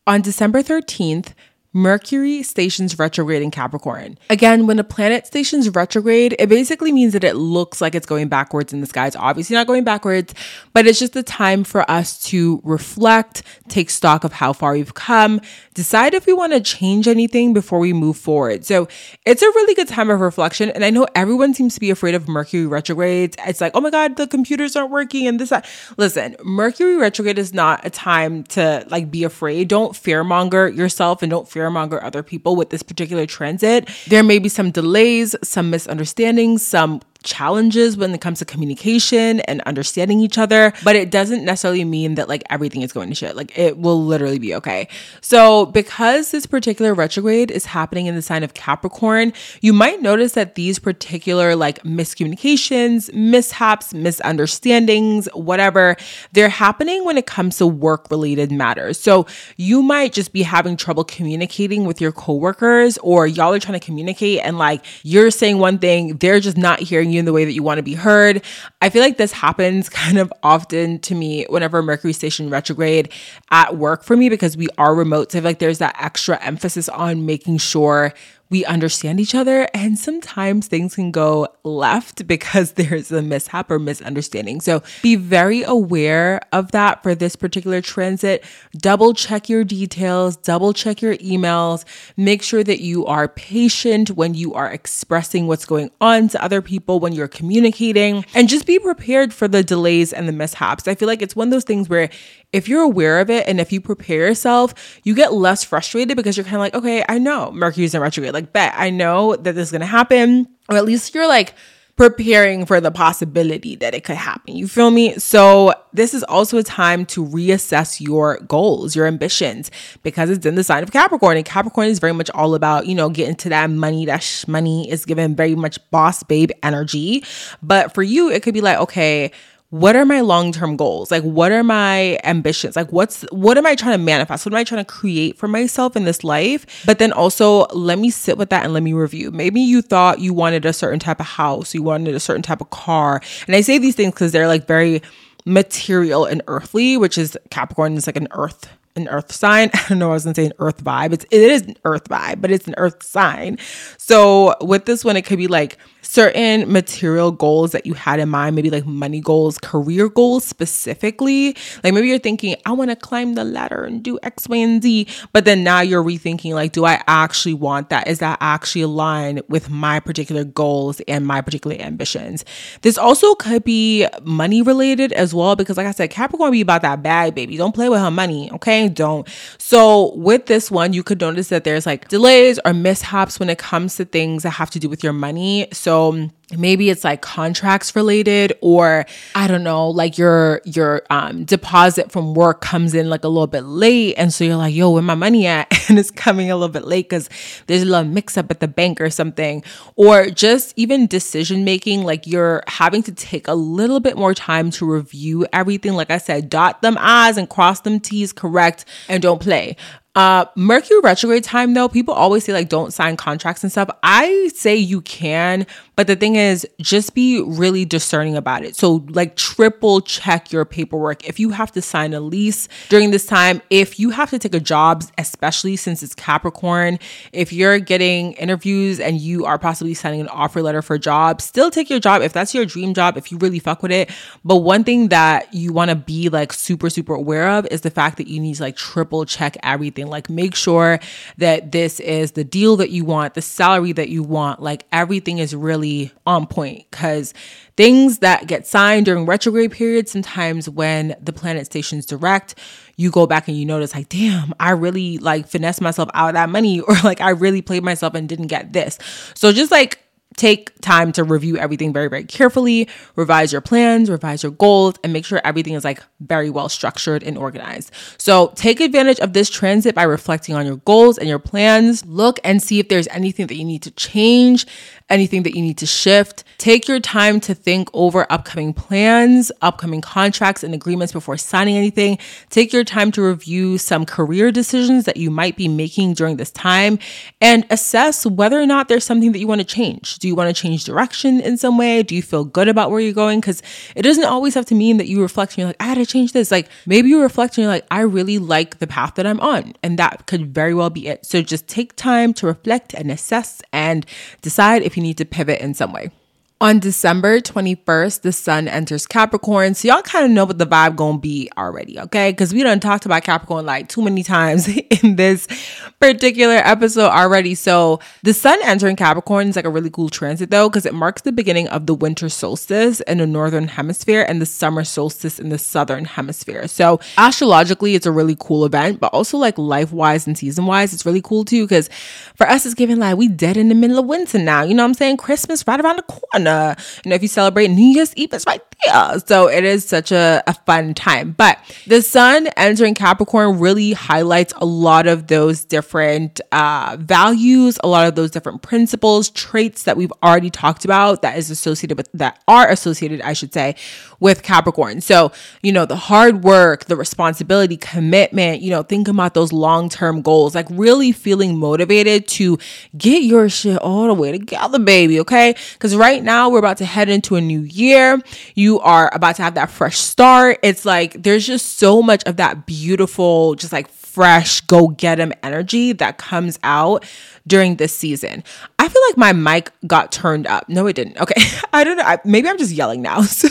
On December 13th, Mercury stations retrograde in Capricorn. Again, when a planet stations retrograde, it basically means that it looks like it's going backwards in the sky. It's obviously not going backwards, but it's just a time for us to reflect, take stock of how far we've come, decide if we want to change anything before we move forward. So it's a really good time of reflection. And I know everyone seems to be afraid of Mercury retrogrades. It's like, oh my God, the computers aren't working and this. That. Listen, Mercury retrograde is not a time to like be afraid. Don't fearmonger yourself and don't fear fearmonger other people with this particular transit. There may be some delays, some misunderstandings, some challenges when it comes to communication and understanding each other, but it doesn't necessarily mean that like everything is going to shit. Like it will literally be okay. So, because this particular retrograde is happening in the sign of Capricorn, you might notice that these particular like miscommunications, mishaps, misunderstandings, whatever, they're happening when it comes to work related matters. So, you might just be having trouble communicating with your coworkers or y'all are trying to communicate and like you're saying one thing, they're just not hearing you in the way that you want to be heard. I feel like this happens kind of often to me whenever Mercury station retrograde at work for me because we are remote. So I feel like there's that extra emphasis on making sure we understand each other. And sometimes things can go left because there's a mishap or misunderstanding. So be very aware of that for this particular transit. Double check your details, double check your emails. Make sure that you are patient when you are expressing what's going on to other people, when you're communicating, and just be prepared for the delays and the mishaps. I feel like it's one of those things where if you're aware of it and if you prepare yourself, you get less frustrated because you're kind of like, okay, I know Mercury's in retrograde. Like, bet I know that this is going to happen. Or at least you're like, preparing for the possibility that it could happen. You feel me? So, this is also a time to reassess your goals, your ambitions, because it's in the sign of Capricorn. And Capricorn is very much all about, you know, getting to that money. That sh- money is given very much boss babe energy. But for you, it could be like, okay, what are my long-term goals? Like what are my ambitions? Like what's what am i trying to manifest? What am i trying to create for myself in this life? But then also let me sit with that and let me review. Maybe you thought you wanted a certain type of house you wanted a certain type of car. And i say these things because they're like very material and earthly which is capricorn. Is like an earth an earth sign. I don't know, I was gonna say an earth vibe. It's it is an earth vibe, but it's an earth sign. So with this one, it could be like certain material goals that you had in mind, maybe like money goals, career goals specifically. Like maybe you're thinking, I want to climb the ladder and do X, Y, and Z. But then now you're rethinking, like, do I actually want that? Is that actually aligned with my particular goals and my particular ambitions? This also could be money related as well, because like I said, Capricorn be about that bag, baby. Don't play with her money, okay? Don't. So with this one, you could notice that there's like delays or mishaps when it comes to things that have to do with your money. So so um, maybe it's like contracts related or i don't know like your your um, deposit from work comes in like a little bit late. And so you're like yo where my money at? And it's coming a little bit late because there's a little mix up at the bank or something. Or just even decision making like you're having to take a little bit more time to review everything. Like i said dot them i's and cross them t's correct and don't play. Uh, Mercury retrograde time though, people always say like don't sign contracts and stuff. I say you can, but the thing is, just be really discerning about it. So, like, triple check your paperwork. If you have to sign a lease during this time, if you have to take a job, especially since it's Capricorn, if you're getting interviews and you are possibly signing an offer letter for a job, still take your job if that's your dream job, if you really fuck with it. But one thing that you want to be like super, super aware of is the fact that you need to like triple check everything. Like, make sure that this is the deal that you want, the salary that you want, like, everything is really on point because things that get signed during retrograde periods, sometimes when the planet stations direct, you go back and you notice, like, damn, I really like finessed myself out of that money, or like I really played myself and didn't get this. So just like take time to review everything very, very carefully, revise your plans, revise your goals, and make sure everything is like very well structured and organized. So take advantage of this transit by reflecting on your goals and your plans. Look and see if there's anything that you need to change anything that you need to shift. Take your time to think over upcoming plans, upcoming contracts, and agreements before signing anything. Take your time to review some career decisions that you might be making during this time and assess whether or not there's something that you want to change. Do you want to change direction in some way? Do you feel good about where you're going? Because it doesn't always have to mean that you reflect and you're like, I had to change this. Like maybe you reflect and you're like, I really like the path that I'm on. And that could very well be it. So just take time to reflect and assess and decide if you need to pivot in some way. On December 21st, the sun enters Capricorn. So y'all kind of know what the vibe gonna be already, okay? Because we done talked about Capricorn like too many times in this particular episode already. So the sun entering Capricorn is like a really cool transit though, because it marks the beginning of the winter solstice in the northern hemisphere and the summer solstice in the southern hemisphere. So astrologically, it's a really cool event, but also like life-wise and season-wise, it's really cool too. Because for us, it's giving like we dead in the middle of winter now. You know what I'm saying? Christmas right around the corner uh, you know, if you celebrate New Year's Eve, it's right there. So it is such a, a fun time. But the sun entering Capricorn really highlights a lot of those different uh, values, a lot of those different principles, traits that we've already talked about that is associated with, that are associated, I should say, with Capricorn. So, you know, the hard work, the responsibility, commitment, you know, think about those long term goals, like really feeling motivated to get your shit all the way together, baby. Okay. Because right now we're about to head into a new year. You are about to have that fresh start. It's like there's just so much of that beautiful, just like fresh, go get them energy that comes out during this season. I feel like my mic got turned up. No, it didn't. Okay. I don't know. I, maybe I'm just yelling now. So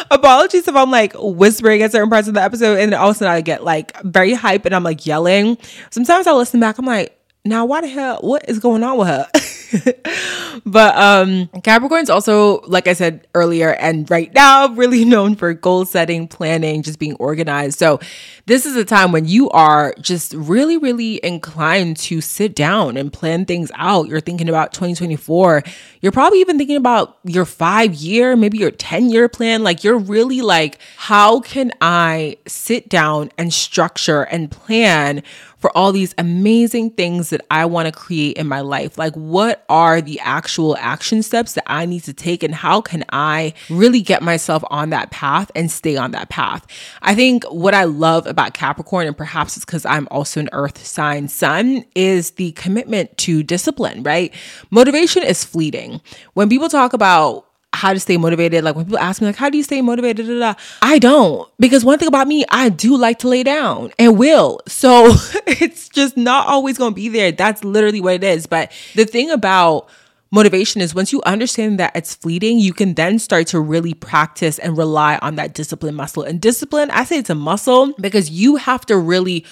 apologies if I'm like whispering at certain parts of the episode and all of a sudden I get like very hype and I'm like yelling. Sometimes I listen back, I'm like, now why the hell what is going on with her but um capricorn's also like i said earlier and right now really known for goal setting planning just being organized. So this is a time when you are just really really inclined to sit down and plan things out. You're thinking about 2024 you're probably even thinking about your 5 year maybe your 10 year plan. Like you're really like how can i sit down and structure and plan for all these amazing things that I want to create in my life. Like, what are the actual action steps that I need to take, and how can I really get myself on that path and stay on that path? I think what I love about Capricorn, and perhaps it's because I'm also an earth sign sun, is the commitment to discipline, right? Motivation is fleeting. When people talk about how to stay motivated. Like when people ask me, like, how do you stay motivated? Da, da, da. I don't. Because one thing about me, I do like to lay down and will. So it's just not always going to be there. That's literally what it is. But the thing about motivation is once you understand that it's fleeting, you can then start to really practice and rely on that discipline muscle. And discipline, I say it's a muscle because you have to really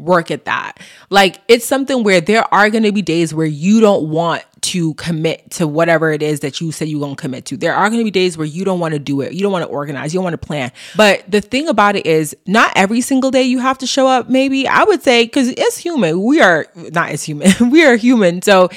work at that. Like it's something where there are going to be days where you don't want to commit to whatever it is that you said you're going to commit to. There are going to be days where you don't want to do it. You don't want to organize. You don't want to plan. But the thing about it is not every single day you have to show up. Maybe I would say, cause it's human. We are not as human. we are human. So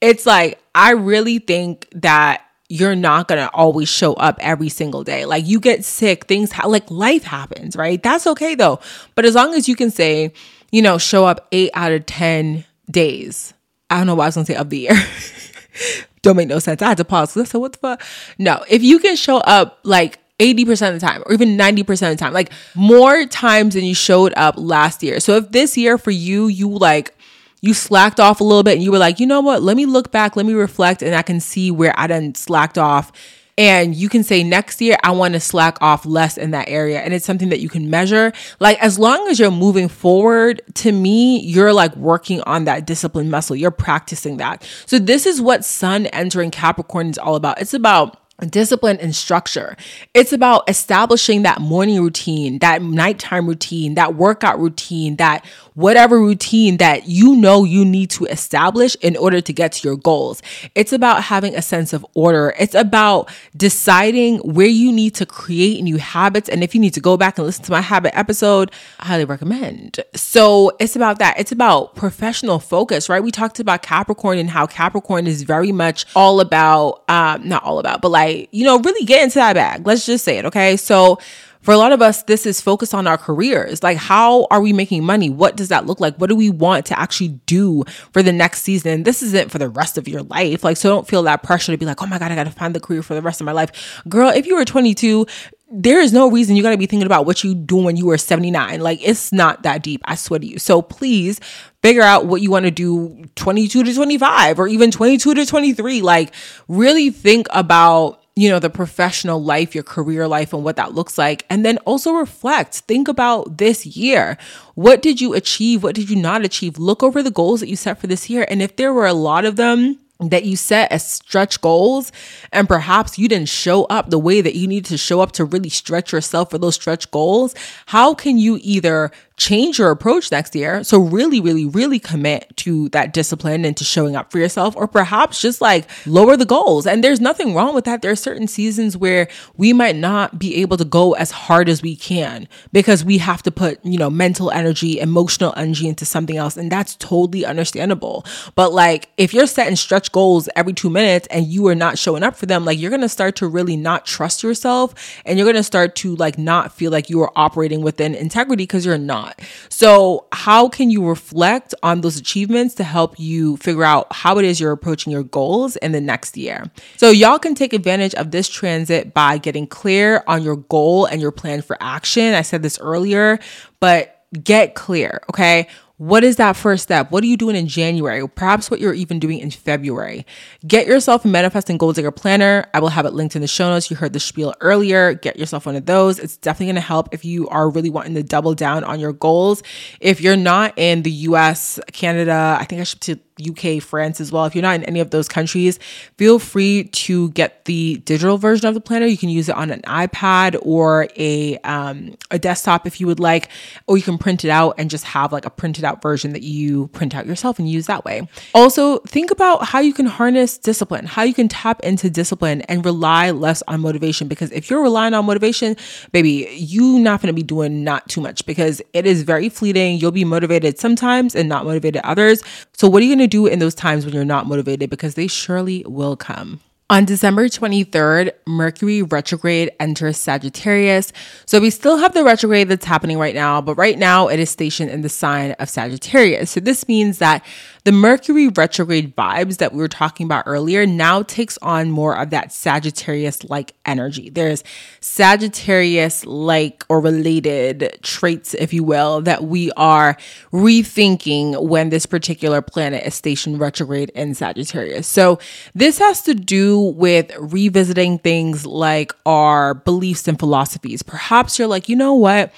it's like, I really think that you're not going to always show up every single day. Like you get sick, things ha- like life happens, right? That's okay though. But as long as you can say, you know, show up eight out of 10 days. I don't know why I was gonna say of the year. don't make no sense. I had to pause. So what the fuck? No, if you can show up like 80% of the time or even 90% of the time, like more times than you showed up last year. So if this year for you, you like, you slacked off a little bit and you were like, you know what, let me look back, let me reflect, and I can see where I done slacked off and you can say next year I want to slack off less in that area. And it's something that you can measure. Like as long as you're moving forward to me you're like working on that discipline muscle. You're practicing that. So this is what sun entering capricorn is all about. It's about discipline and structure. It's about establishing that morning routine, that nighttime routine, that workout routine, that whatever routine that you know you need to establish in order to get to your goals. It's about having a sense of order. It's about deciding where you need to create new habits. And if you need to go back and listen to my habit episode, I highly recommend. So it's about that. It's about professional focus, right? We talked about Capricorn and how Capricorn is very much all about, um, not all about, but like, you know, really get into that bag. Let's just say it. Okay. So For a lot of us, this is focused on our careers. Like, how are we making money? What does that look like? What do we want to actually do for the next season? This isn't for the rest of your life. Like, so don't feel that pressure to be like, oh my God, I got to find the career for the rest of my life. Girl, if you were 22, there is no reason you got to be thinking about what you do when you were 79. Like it's not that deep, I swear to you. So please figure out what you want to do 22 to 25 or even 22 to 23. Like really think about you know, the professional life, your career life, and what that looks like. And then also reflect. Think about this year. What did you achieve? What did you not achieve? Look over the goals that you set for this year. And if there were a lot of them, that you set as stretch goals and perhaps you didn't show up the way that you need to show up to really stretch yourself for those stretch goals, how can you either change your approach next year. So really, really, really commit to that discipline and to showing up for yourself, or perhaps just like lower the goals. And there's nothing wrong with that. There are certain seasons where we might not be able to go as hard as we can because we have to put, you know, mental energy, emotional energy into something else. And that's totally understandable. But like if you're setting stretch goals every two minutes and you are not showing up for them, like you're gonna start to really not trust yourself and you're gonna start to like not feel like you are operating within integrity because you're not not. So, how can you reflect on those achievements to help you figure out how it is you're approaching your goals in the next year? So, y'all can take advantage of this transit by getting clear on your goal and your plan for action. I said this earlier, but get clear, okay? What is that first step? What are you doing in January? Perhaps what you're even doing in February. Get yourself a manifesting goal digger planner. I will have it linked in the show notes. You heard the spiel earlier. Get yourself one of those. It's definitely going to help if you are really wanting to double down on your goals. If you're not in the US, Canada, I think I should UK, France as well. If you're not in any of those countries, feel free to get the digital version of the planner. You can use it on an iPad or a um, a desktop if you would like, or you can print it out and just have like a printed out version that you print out yourself and use that way. Also, think about how you can harness discipline, how you can tap into discipline and rely less on motivation. Because if you're relying on motivation, baby, you not going to be doing not too much because it is very fleeting. You'll be motivated sometimes and not motivated others. So what are you going to do in those times when you're not motivated? Because they surely will come. On December 23rd, Mercury retrograde enters Sagittarius. So we still have the retrograde that's happening right now, but right now it is stationed in the sign of Sagittarius. So this means that the Mercury retrograde vibes that we were talking about earlier now takes on more of that Sagittarius like energy. There's Sagittarius like or related traits, if you will, that we are rethinking when this particular planet is stationed retrograde in Sagittarius. So this has to do with revisiting things like our beliefs and philosophies. Perhaps you're like, you know what?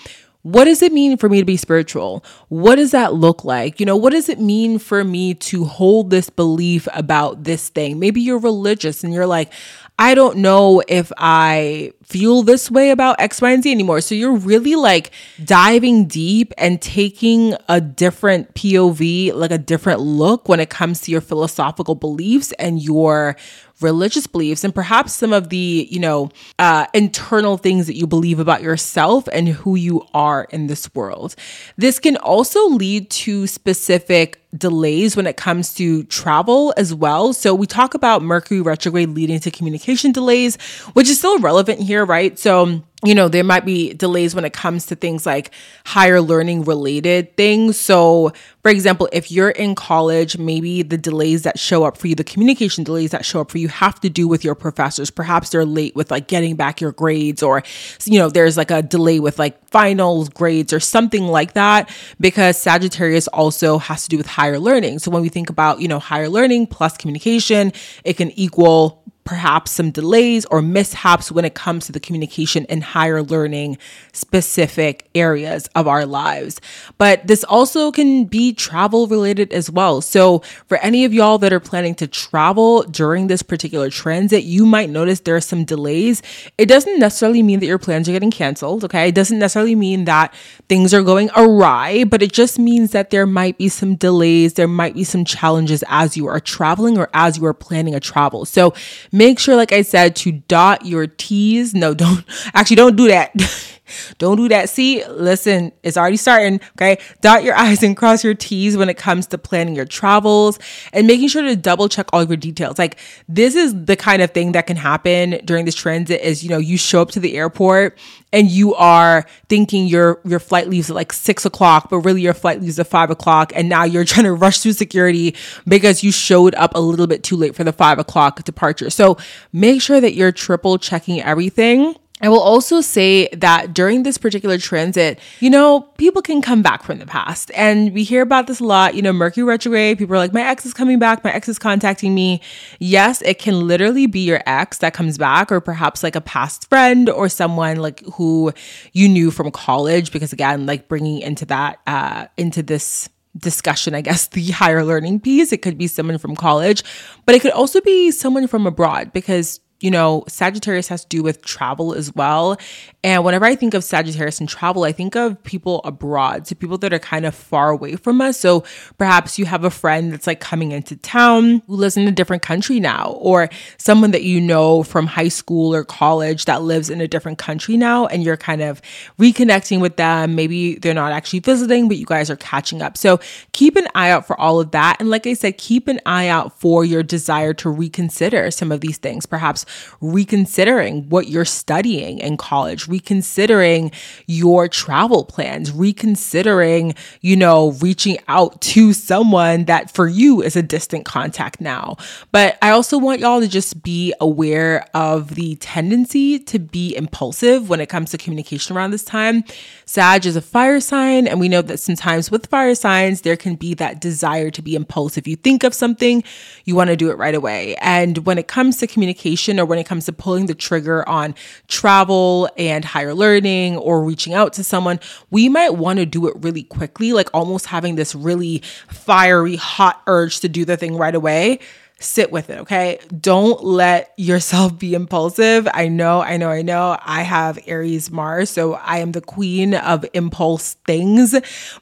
What does it mean for me to be spiritual? What does that look like? You know, what does it mean for me to hold this belief about this thing? Maybe you're religious and you're like, I don't know if I feel this way about X, Y, and Z anymore. So you're really like diving deep and taking a different POV, like a different look when it comes to your philosophical beliefs and your religious beliefs and perhaps some of the, you know, uh, internal things that you believe about yourself and who you are in this world. This can also lead to specific delays when it comes to travel as well. So we talk about Mercury retrograde leading to communication delays, which is still relevant here, right? So you know, there might be delays when it comes to things like higher learning related things. So, for example, if you're in college, maybe the delays that show up for you, the communication delays that show up for you have to do with your professors. Perhaps they're late with like getting back your grades or, you know, there's like a delay with like finals grades or something like that because Sagittarius also has to do with higher learning. So when we think about, you know, higher learning plus communication, it can equal perhaps some delays or mishaps when it comes to the communication and higher learning specific areas of our lives. But this also can be travel related as well. So, for any of y'all that are planning to travel during this particular transit, you might notice there are some delays. It doesn't necessarily mean that your plans are getting canceled, okay? It doesn't necessarily mean that things are going awry, but it just means that there might be some delays, there might be some challenges as you are traveling or as you are planning a travel. So, Make sure, like I said, to dot your T's. No, don't actually don't do that. Don't do that. See, listen, it's already starting. Okay. Dot your I's and cross your T's when it comes to planning your travels and making sure to double check all your details. Like this is the kind of thing that can happen during this transit is, you know, you show up to the airport and you are thinking your your flight leaves at like six o'clock, but really your flight leaves at five o'clock, and now you're trying to rush through security because you showed up a little bit too late for the five o'clock departure. So make sure that you're triple checking everything I will also say that during this particular transit, you know, people can come back from the past. And we hear about this a lot. You know, Mercury retrograde, people are like, my ex is coming back, my ex is contacting me. Yes, it can literally be your ex that comes back, or perhaps like a past friend or someone like who you knew from college. Because again, like bringing into that, uh, into this discussion, I guess, the higher learning piece. It could be someone from college, but it could also be someone from abroad because you know, Sagittarius has to do with travel as well. And whenever I think of Sagittarius and travel, I think of people abroad, so people that are kind of far away from us. So perhaps you have a friend that's like coming into town who lives in a different country now, or someone that you know from high school or college that lives in a different country now, and you're kind of reconnecting with them. Maybe they're not actually visiting, but you guys are catching up. So keep an eye out for all of that. And like I said, keep an eye out for your desire to reconsider some of these things. Perhaps reconsidering what you're studying in college, reconsidering your travel plans, reconsidering, you know, reaching out to someone that for you is a distant contact now. But I also want y'all to just be aware of the tendency to be impulsive when it comes to communication around this time. Sag is a fire sign, and we know that sometimes with fire signs, there can be that desire to be impulsive. You think of something, you want to do it right away. And when it comes to communication, or when it comes to pulling the trigger on travel and higher learning or reaching out to someone, we might want to do it really quickly, like almost having this really fiery, hot urge to do the thing right away sit with it, okay? Don't let yourself be impulsive. I know, I know, I know. I have Aries Mars, so I am the queen of impulse things,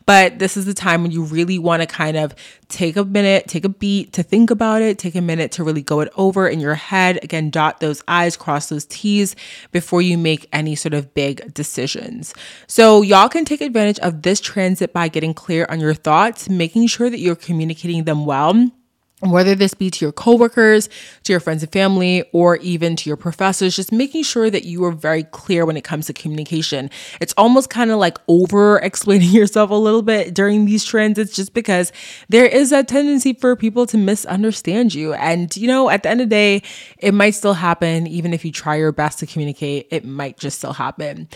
but this is the time when you really want to kind of take a minute, take a beat to think about it, take a minute to really go it over in your head. Again, dot those I's, cross those T's before you make any sort of big decisions. So, y'all can take advantage of this transit by getting clear on your thoughts, making sure that you're communicating them well whether this be to your coworkers, to your friends and family, or even to your professors, just making sure that you are very clear when it comes to communication. It's almost kind of like over explaining yourself a little bit during these transits, just because there is a tendency for people to misunderstand you. And, you know, at the end of the day, it might still happen. Even if you try your best to communicate, it might just still happen.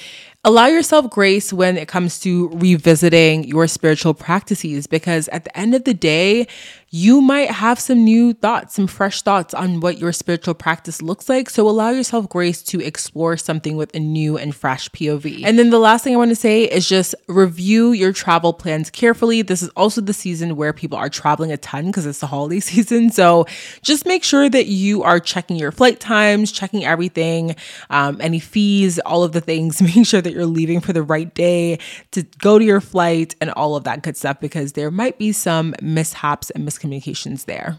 Allow yourself grace when it comes to revisiting your spiritual practices because at the end of the day, you might have some new thoughts, some fresh thoughts on what your spiritual practice looks like. So allow yourself grace to explore something with a new and fresh POV. And then the last thing I want to say is just review your travel plans carefully. This is also the season where people are traveling a ton because it's the holiday season. So just make sure that you are checking your flight times, checking everything, um, any fees, all of the things, making sure that you're leaving for the right day to go to your flight and all of that good stuff because there might be some mishaps and miscommunications communications there.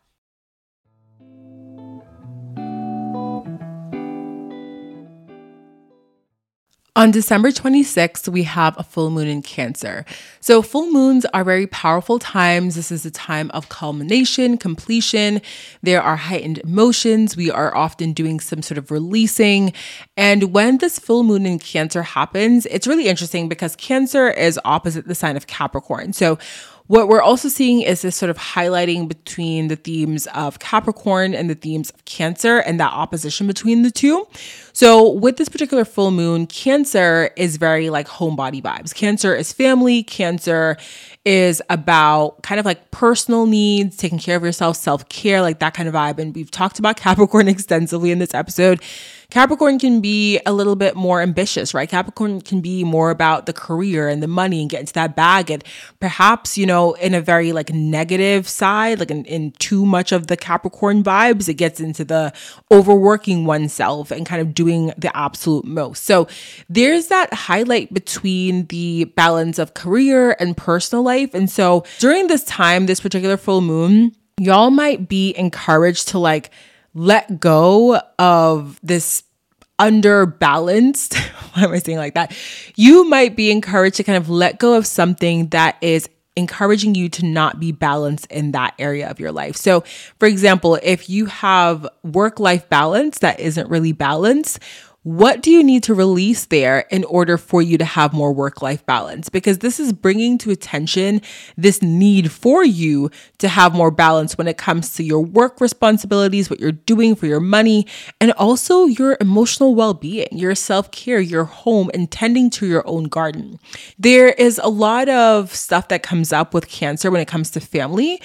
On December 26th, we have a full moon in Cancer. So, full moons are very powerful times. This is a time of culmination, completion. There are heightened emotions. We are often doing some sort of releasing. And when this full moon in Cancer happens, it's really interesting because Cancer is opposite the sign of Capricorn. So, what we're also seeing is this sort of highlighting between the themes of Capricorn and the themes of Cancer and that opposition between the two. So, with this particular full moon, Cancer is very like homebody vibes. Cancer is family, Cancer is about kind of like personal needs, taking care of yourself, self care, like that kind of vibe. And we've talked about Capricorn extensively in this episode. Capricorn can be a little bit more ambitious, right? Capricorn can be more about the career and the money and get into that bag. And perhaps, you know, in a very like negative side, like in, in too much of the Capricorn vibes, it gets into the overworking oneself and kind of doing the absolute most. So there's that highlight between the balance of career and personal life. And so during this time, this particular full moon, y'all might be encouraged to like let go of this underbalanced. Why am I saying like that? You might be encouraged to kind of let go of something that is encouraging you to not be balanced in that area of your life. So, for example, if you have work life balance that isn't really balanced, what do you need to release there in order for you to have more work life balance? Because this is bringing to attention this need for you to have more balance when it comes to your work responsibilities, what you're doing for your money, and also your emotional well being, your self care, your home, and tending to your own garden. There is a lot of stuff that comes up with cancer when it comes to family.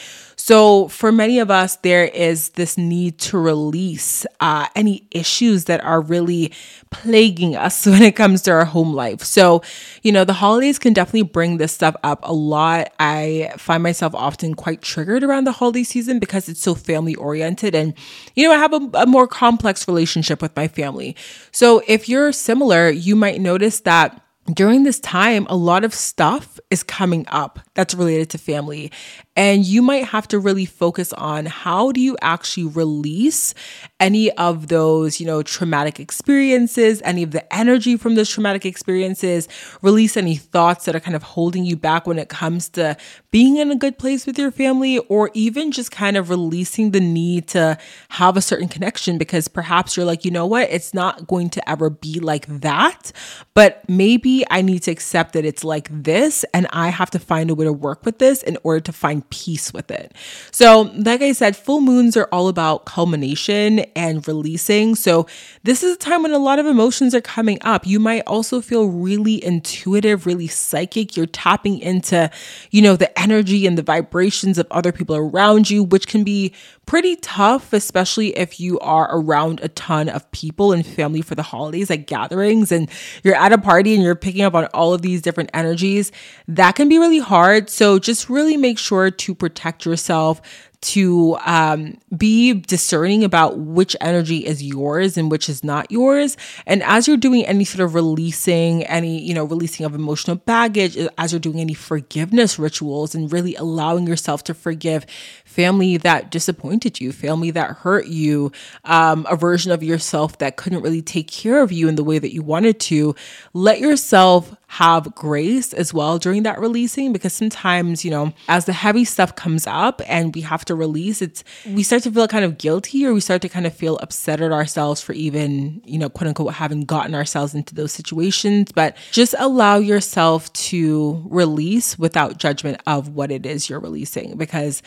So, for many of us, there is this need to release uh, any issues that are really plaguing us when it comes to our home life. So, you know, the holidays can definitely bring this stuff up a lot. I find myself often quite triggered around the holiday season because it's so family oriented. And, you know, I have a, a more complex relationship with my family. So, if you're similar, you might notice that during this time, a lot of stuff is coming up that's related to family. And you might have to really focus on how do you actually release any of those, you know, traumatic experiences, any of the energy from those traumatic experiences, release any thoughts that are kind of holding you back when it comes to being in a good place with your family, or even just kind of releasing the need to have a certain connection because perhaps you're like, you know what, it's not going to ever be like that, but maybe I need to accept that it's like this and I have to find a way to work with this in order to find peace with it. So, like I said, full moons are all about culmination and releasing. So, this is a time when a lot of emotions are coming up. You might also feel really intuitive, really psychic. You're tapping into, you know, the energy and the vibrations of other people around you, which can be pretty tough, especially if you are around a ton of people and family for the holidays, like gatherings, and you're at a party and you're picking up on all of these different energies. That can be really hard. So just really make sure to protect yourself to um, be discerning about which energy is yours and which is not yours. And as you're doing any sort of releasing, any, you know, releasing of emotional baggage, as you're doing any forgiveness rituals and really allowing yourself to forgive family that disappointed you, family that hurt you, um, a version of yourself that couldn't really take care of you in the way that you wanted to, let yourself have grace as well during that releasing because sometimes, you know, as the heavy stuff comes up and we have to release, it's we start to feel kind of guilty or we start to kind of feel upset at ourselves for even, you know, quote unquote having gotten ourselves into those situations. But just allow yourself to release without judgment of what it is you're releasing because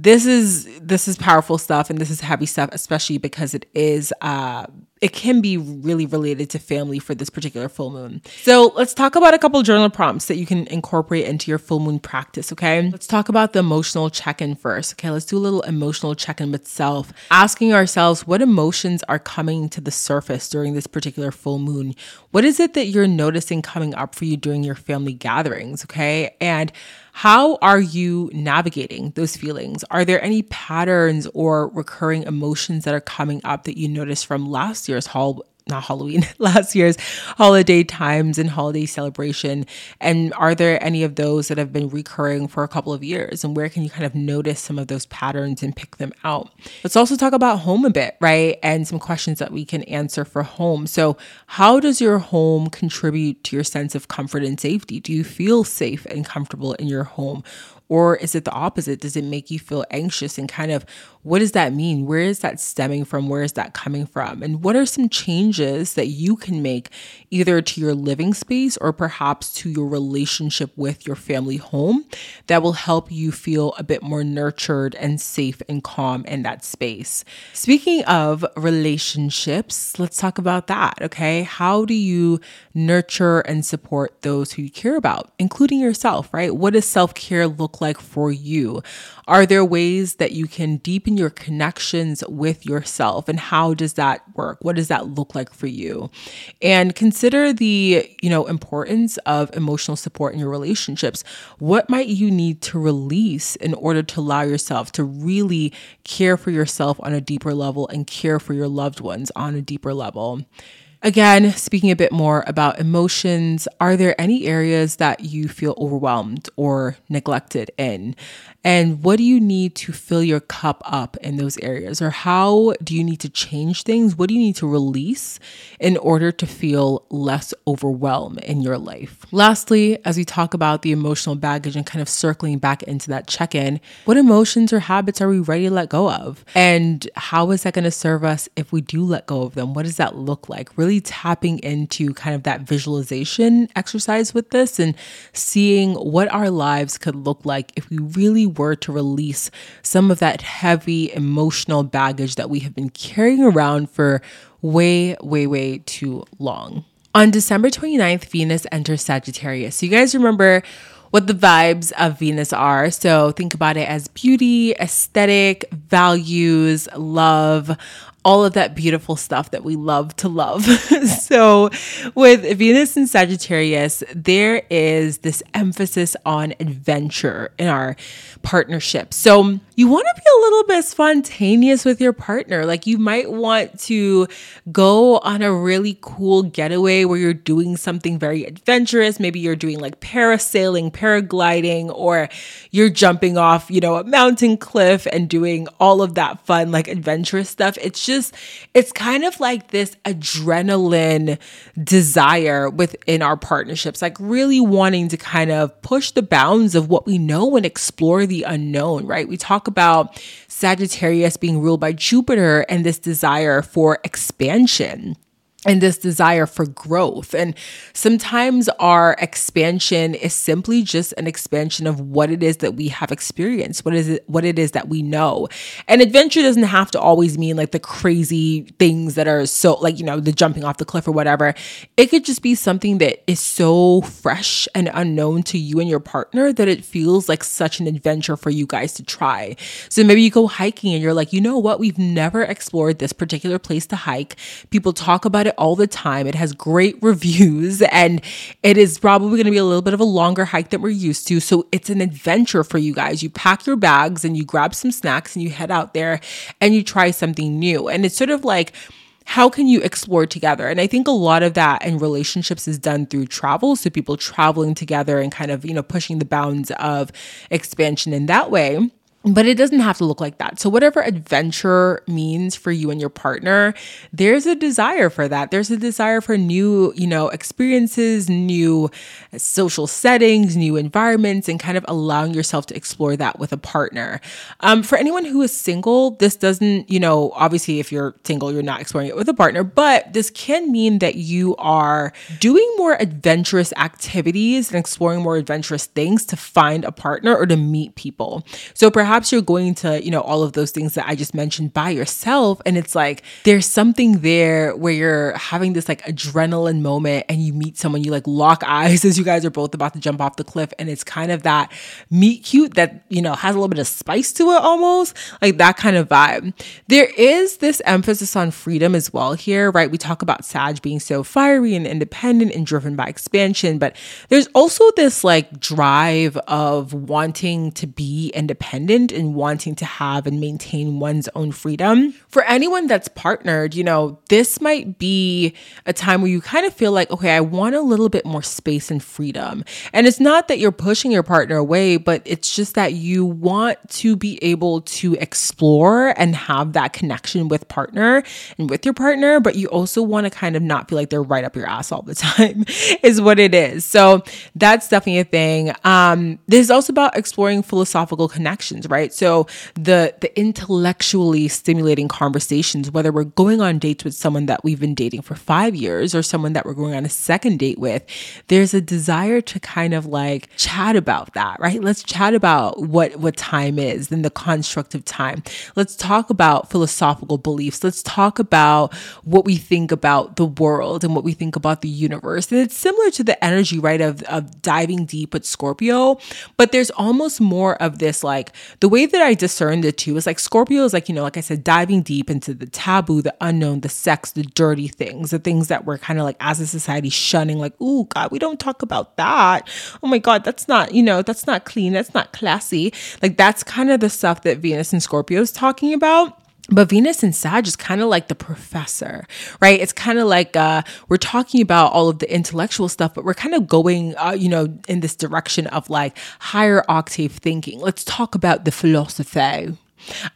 this is this is powerful stuff and this is heavy stuff especially because it is uh it can be really related to family for this particular full moon. So let's talk about a couple journal prompts that you can incorporate into your full moon practice, okay? Let's talk about the emotional check in first, okay? Let's do a little emotional check in with self, asking ourselves what emotions are coming to the surface during this particular full moon. What is it that you're noticing coming up for you during your family gatherings, okay? And how are you navigating those feelings? Are there any patterns or recurring emotions that are coming up that you noticed from last year's hall not Halloween, last year's holiday times and holiday celebration? And are there any of those that have been recurring for a couple of years? And where can you kind of notice some of those patterns and pick them out? Let's also talk about home a bit, right? And some questions that we can answer for home. So, how does your home contribute to your sense of comfort and safety? Do you feel safe and comfortable in your home? Or is it the opposite? Does it make you feel anxious and kind of what does that mean? Where is that stemming from? Where is that coming from? And what are some changes that you can make either to your living space or perhaps to your relationship with your family home that will help you feel a bit more nurtured and safe and calm in that space? Speaking of relationships, let's talk about that, okay? How do you nurture and support those who you care about, including yourself, right? What does self care look like for you? Are there ways that you can deepen your connections with yourself? And how does that work? What does that look like for you? And consider the, you know, importance of emotional support in your relationships. What might you need to release in order to allow yourself to really care for yourself on a deeper level and care for your loved ones on a deeper level? Again, speaking a bit more about emotions, are there any areas that you feel overwhelmed or neglected in? And what do you need to fill your cup up in those areas? Or how do you need to change things? What do you need to release in order to feel less overwhelmed in your life? Lastly, as we talk about the emotional baggage and kind of circling back into that check in, what emotions or habits are we ready to let go of? And how is that going to serve us if we do let go of them? What does that look like? Really tapping into kind of that visualization exercise with this and seeing what our lives could look like if we really were to release some of that heavy emotional baggage that we have been carrying around for way, way, way too long. On December 29th, Venus enters Sagittarius. So, you guys remember what the vibes of Venus are. So, think about it as beauty, aesthetic, values, love, all of that beautiful stuff that we love to love. so, with Venus and Sagittarius, there is this emphasis on adventure in our partnership. So, you want to be a little bit spontaneous with your partner. Like, you might want to go on a really cool getaway where you're doing something very adventurous. Maybe you're doing like parasailing, paragliding, or you're jumping off, you know, a mountain cliff and doing all of that fun, like adventurous stuff. It's just, it's kind of like this adrenaline desire within our partnerships, like really wanting to kind of push the bounds of what we know and explore the unknown, right? We talk about Sagittarius being ruled by Jupiter and this desire for expansion and this desire for growth. And sometimes our expansion is simply just an expansion of what it is that we have experienced, what is it, what it is that we know. And adventure doesn't have to always mean like the crazy things that are so like, you know, the jumping off the cliff or whatever. It could just be something that is so fresh and unknown to you and your partner that it feels like such an adventure for you guys to try. So maybe you go hiking and you're like, you know what? We've never explored this particular place to hike. People talk about it all the time. It has great reviews and it is probably going to be a little bit of a longer hike than we're used to. So it's an adventure for you guys. You pack your bags and you grab some snacks and you head out there and you try something new. And it's sort of like, how can you explore together? And I think a lot of that in relationships is done through travel. So people traveling together and kind of, you know, pushing the bounds of expansion in that way. But it doesn't have to look like that. So, whatever adventure means for you and your partner, there's a desire for that. There's a desire for new, you know, experiences, new social settings, new environments, and kind of allowing yourself to explore that with a partner. Um, for anyone who is single, this doesn't, you know, obviously, if you're single, you're not exploring it with a partner, but this can mean that you are doing more adventurous activities and exploring more adventurous things to find a partner or to meet people. So, perhaps perhaps you're going to, you know, all of those things that I just mentioned by yourself. And it's like there's something there where you're having this like adrenaline moment and you meet someone, you like lock eyes as you guys are both about to jump off the cliff. And it's kind of that meet cute that, you know, has a little bit of spice to it almost, like that kind of vibe. There is this emphasis on freedom as well here, right? We talk about Sag being so fiery and independent and driven by expansion, but there's also this like drive of wanting to be independent and wanting to have and maintain one's own freedom. For anyone that's partnered, you know, this might be a time where you kind of feel like, okay, I want a little bit more space and freedom. And it's not that you're pushing your partner away, but it's just that you want to be able to explore and have that connection with partner and with your partner, but you also want to kind of not feel like they're right up your ass all the time, is what it is. So that's definitely a thing. Um, this is also about exploring philosophical connections, right? So the the intellectually stimulating conversations, whether we're going on dates with someone that we've been dating for five years or someone that we're going on a second date with, there's a desire to kind of like chat about that, right? Let's chat about what what time is and the construct of time. Let's talk about philosophical beliefs. Let's talk about what we think about the world and what we think about the universe. And it's similar to the energy, right, of, of diving deep with Scorpio, but there's almost more of this like the way that I discerned the two is like Scorpio is like, you know, like I said, diving deep into the taboo, the unknown, the sex, the dirty things, the things that we're kind of like as a society shunning, like, oh God, we don't talk about that. Oh my God, that's not, you know, that's not clean, that's not classy. Like that's kind of the stuff that Venus and Scorpio is talking about. But Venus and Sag is kind of like the professor, right? It's kind of like uh, we're talking about all of the intellectual stuff, but we're kind of going, uh, you know, in this direction of like higher octave thinking. Let's talk about the philosophy.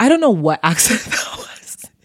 I don't know what accent that was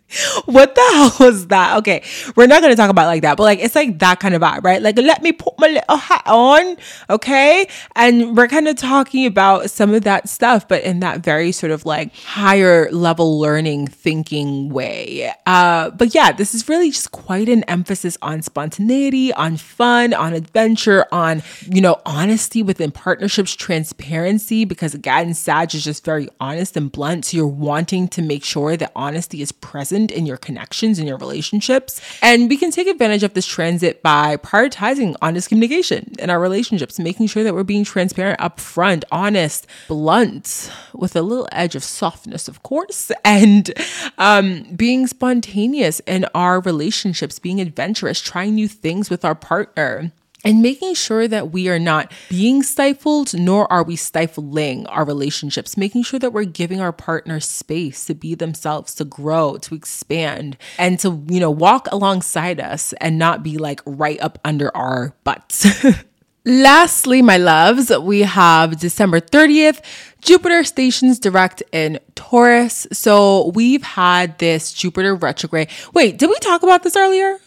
what the hell was that? Okay, we're not gonna talk about like that, but like it's like that kind of vibe, right? Like let me put my little hat on, okay? And we're kind of talking about some of that stuff, but in that very sort of like higher level learning thinking way. Uh, but yeah, this is really just quite an emphasis on spontaneity, on fun, on adventure, on you know honesty within partnerships, transparency, because again, Sag is just very honest and blunt. So you're wanting to make sure that honesty is present in your connections and your relationships. And we can take advantage of this transit by prioritizing honest communication in our relationships, making sure that we're being transparent, upfront, honest, blunt, with a little edge of softness, of course, and um, being spontaneous in our relationships, being adventurous, trying new things with our partner and making sure that we are not being stifled, nor are we stifling our relationships, making sure that we're giving our partner space to be themselves, to grow, to expand, and to, you know, walk alongside us and not be like right up under our butts. Lastly, my loves, we have December 30th, Jupiter stations direct in Taurus. So we've had this Jupiter retrograde. Wait, did we talk about this earlier?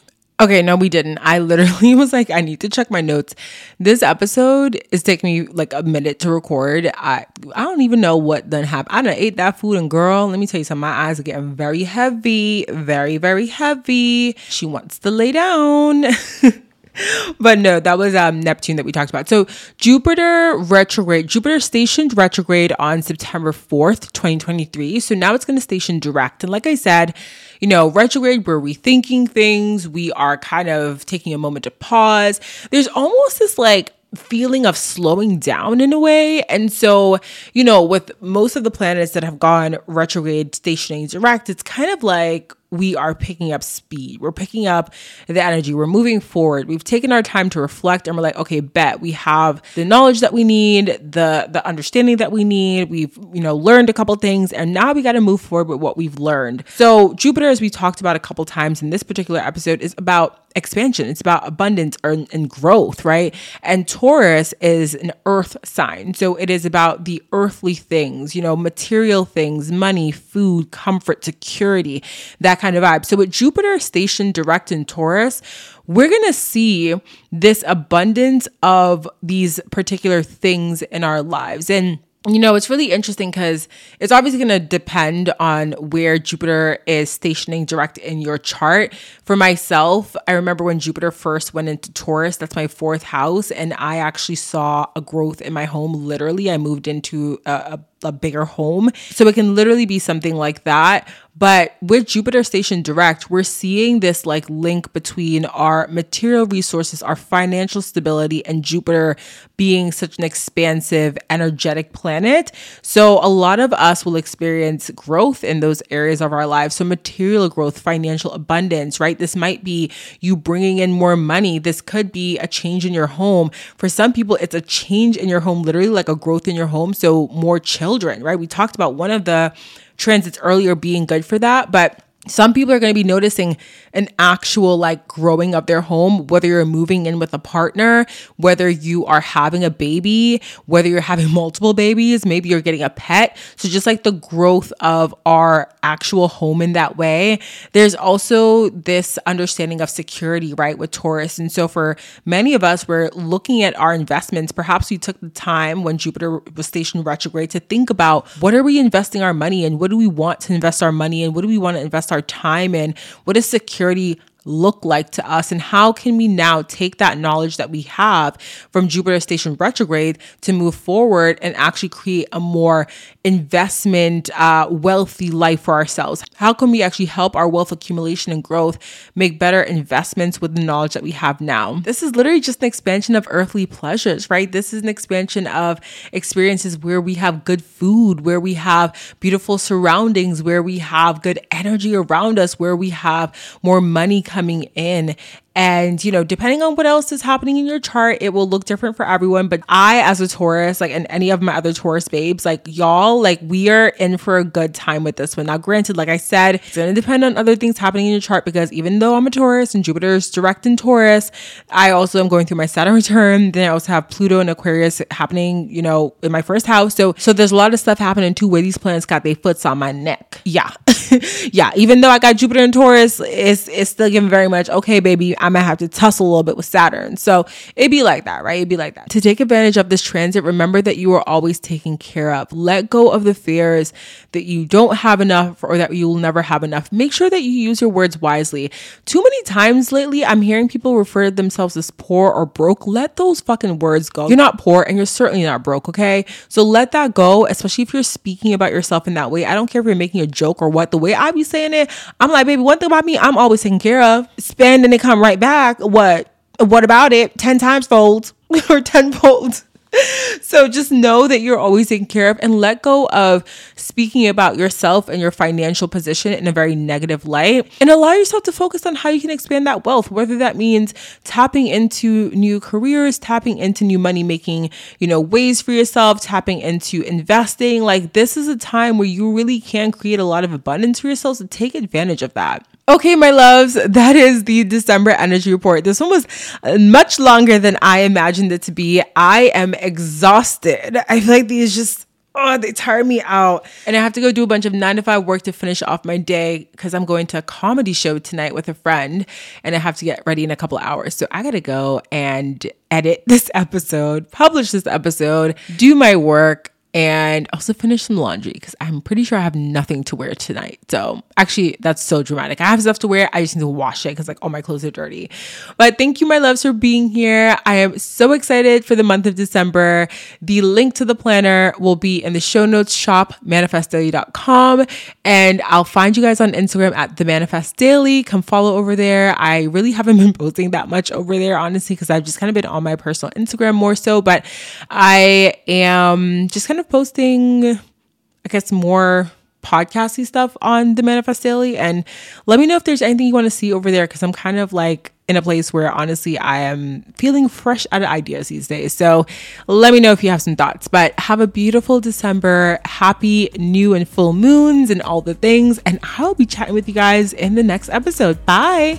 Okay, no, we didn't. I literally was like, I need to check my notes. This episode is taking me like a minute to record. I I don't even know what then happened. I done ate that food, and girl, let me tell you something. My eyes are getting very heavy, very, very heavy. She wants to lay down. but no, that was um, Neptune that we talked about. So Jupiter retrograde, Jupiter stationed retrograde on September 4th, 2023. So now it's going to station direct. And like I said, you know, retrograde, we're rethinking things. We are kind of taking a moment to pause. There's almost this like feeling of slowing down in a way. And so, you know, with most of the planets that have gone retrograde stationing direct, it's kind of like we are picking up speed. We're picking up the energy. We're moving forward. We've taken our time to reflect and we're like, okay, bet we have the knowledge that we need, the the understanding that we need. We've, you know, learned a couple things and now we got to move forward with what we've learned. So, Jupiter as we talked about a couple times in this particular episode is about expansion. It's about abundance and growth, right? And Taurus is an earth sign. So it is about the earthly things, you know, material things, money, food, comfort, security, that kind of vibe. So with Jupiter stationed direct in Taurus, we're going to see this abundance of these particular things in our lives. And you know, it's really interesting because it's obviously going to depend on where Jupiter is stationing direct in your chart. For myself, I remember when Jupiter first went into Taurus, that's my fourth house, and I actually saw a growth in my home. Literally, I moved into a, a a bigger home. So it can literally be something like that. But with Jupiter Station Direct, we're seeing this like link between our material resources, our financial stability, and Jupiter being such an expansive, energetic planet. So a lot of us will experience growth in those areas of our lives. So material growth, financial abundance, right? This might be you bringing in more money. This could be a change in your home. For some people, it's a change in your home, literally like a growth in your home. So more children, right? We talked about one of the transits earlier being good for that, but some people are going to be noticing an actual like growing of their home, whether you're moving in with a partner, whether you are having a baby, whether you're having multiple babies, maybe you're getting a pet. So just like the growth of our actual home in that way. There's also this understanding of security, right, with Taurus. And so for many of us, we're looking at our investments. Perhaps we took the time when Jupiter was stationed retrograde to think about what are we investing our money in? What do we want to invest our money in? What do we want to invest our time in? What is security look like to us and how can we now take that knowledge that we have from Jupiter station retrograde to move forward and actually create a more investment uh, wealthy life for ourselves? How can we actually help our wealth accumulation and growth make better investments with the knowledge that we have now? This is literally just an expansion of earthly pleasures right? This is an expansion of experiences where we have good food where we have beautiful surroundings where we have good energy around us where we have more money coming in and, you know, depending on what else is happening in your chart, it will look different for everyone. But I, as a Taurus, like, and any of my other Taurus babes, like, y'all, like, we are in for a good time with this one. Now, granted, like I said, it's going to depend on other things happening in your chart because even though I'm a Taurus and Jupiter is direct in Taurus, I also am going through my Saturn return. Then I also have Pluto and Aquarius happening, you know, in my first house. So, so there's a lot of stuff happening too where these planets got their foots on my neck. Yeah. yeah. Even though I got Jupiter in Taurus, it's, it's still giving very much, okay, baby, I might have to tussle a little bit with Saturn. So it'd be like that, right? It'd be like that. To take advantage of this transit, remember that you are always taken care of. Let go of the fears that you don't have enough or that you will never have enough. Make sure that you use your words wisely. Too many times lately, I'm hearing people refer to themselves as poor or broke. Let those fucking words go. You're not poor and you're certainly not broke, okay? So let that go, especially if you're speaking about yourself in that way. I don't care if you're making a joke or what. The way I be saying it, I'm like, baby, one thing about me, I'm always taken care of. Spend and it come right back. What? What about it? 10 times fold or 10 fold so just know that you're always taken care of and let go of speaking about yourself and your financial position in a very negative light and allow yourself to focus on how you can expand that wealth whether that means tapping into new careers tapping into new money making you know ways for yourself tapping into investing like this is a time where you really can create a lot of abundance for yourself so take advantage of that Okay, my loves, that is the December energy report. This one was uh, much longer than I imagined it to be. I am exhausted. I feel like these just oh, they tire me out. And I have to go do a bunch of nine to five work to finish off my day because I'm going to a comedy show tonight with a friend and I have to get ready in a couple hours. So I got to go and edit this episode, publish this episode, do my work and also finish some laundry because I'm pretty sure I have nothing to wear tonight. So actually, that's so dramatic. I have stuff to wear. I just need to wash it because like all my clothes are dirty. But thank you, my loves, for being here. I am so excited for the month of December. The link to the planner will be in the show notes shop, manifestdaily.com. And I'll find you guys on Instagram at the manifest daily. Come follow over there. I really haven't been posting that much over there, honestly, because I've just kind of been on my personal Instagram more so. But I am just kind of of posting, I guess, more podcasty stuff on the Manifest Daily. And let me know if there's anything you want to see over there because I'm kind of like in a place where honestly I am feeling fresh out of ideas these days. So let me know if you have some thoughts. But have a beautiful December, happy new and full moons and all the things. And I'll be chatting with you guys in the next episode. Bye.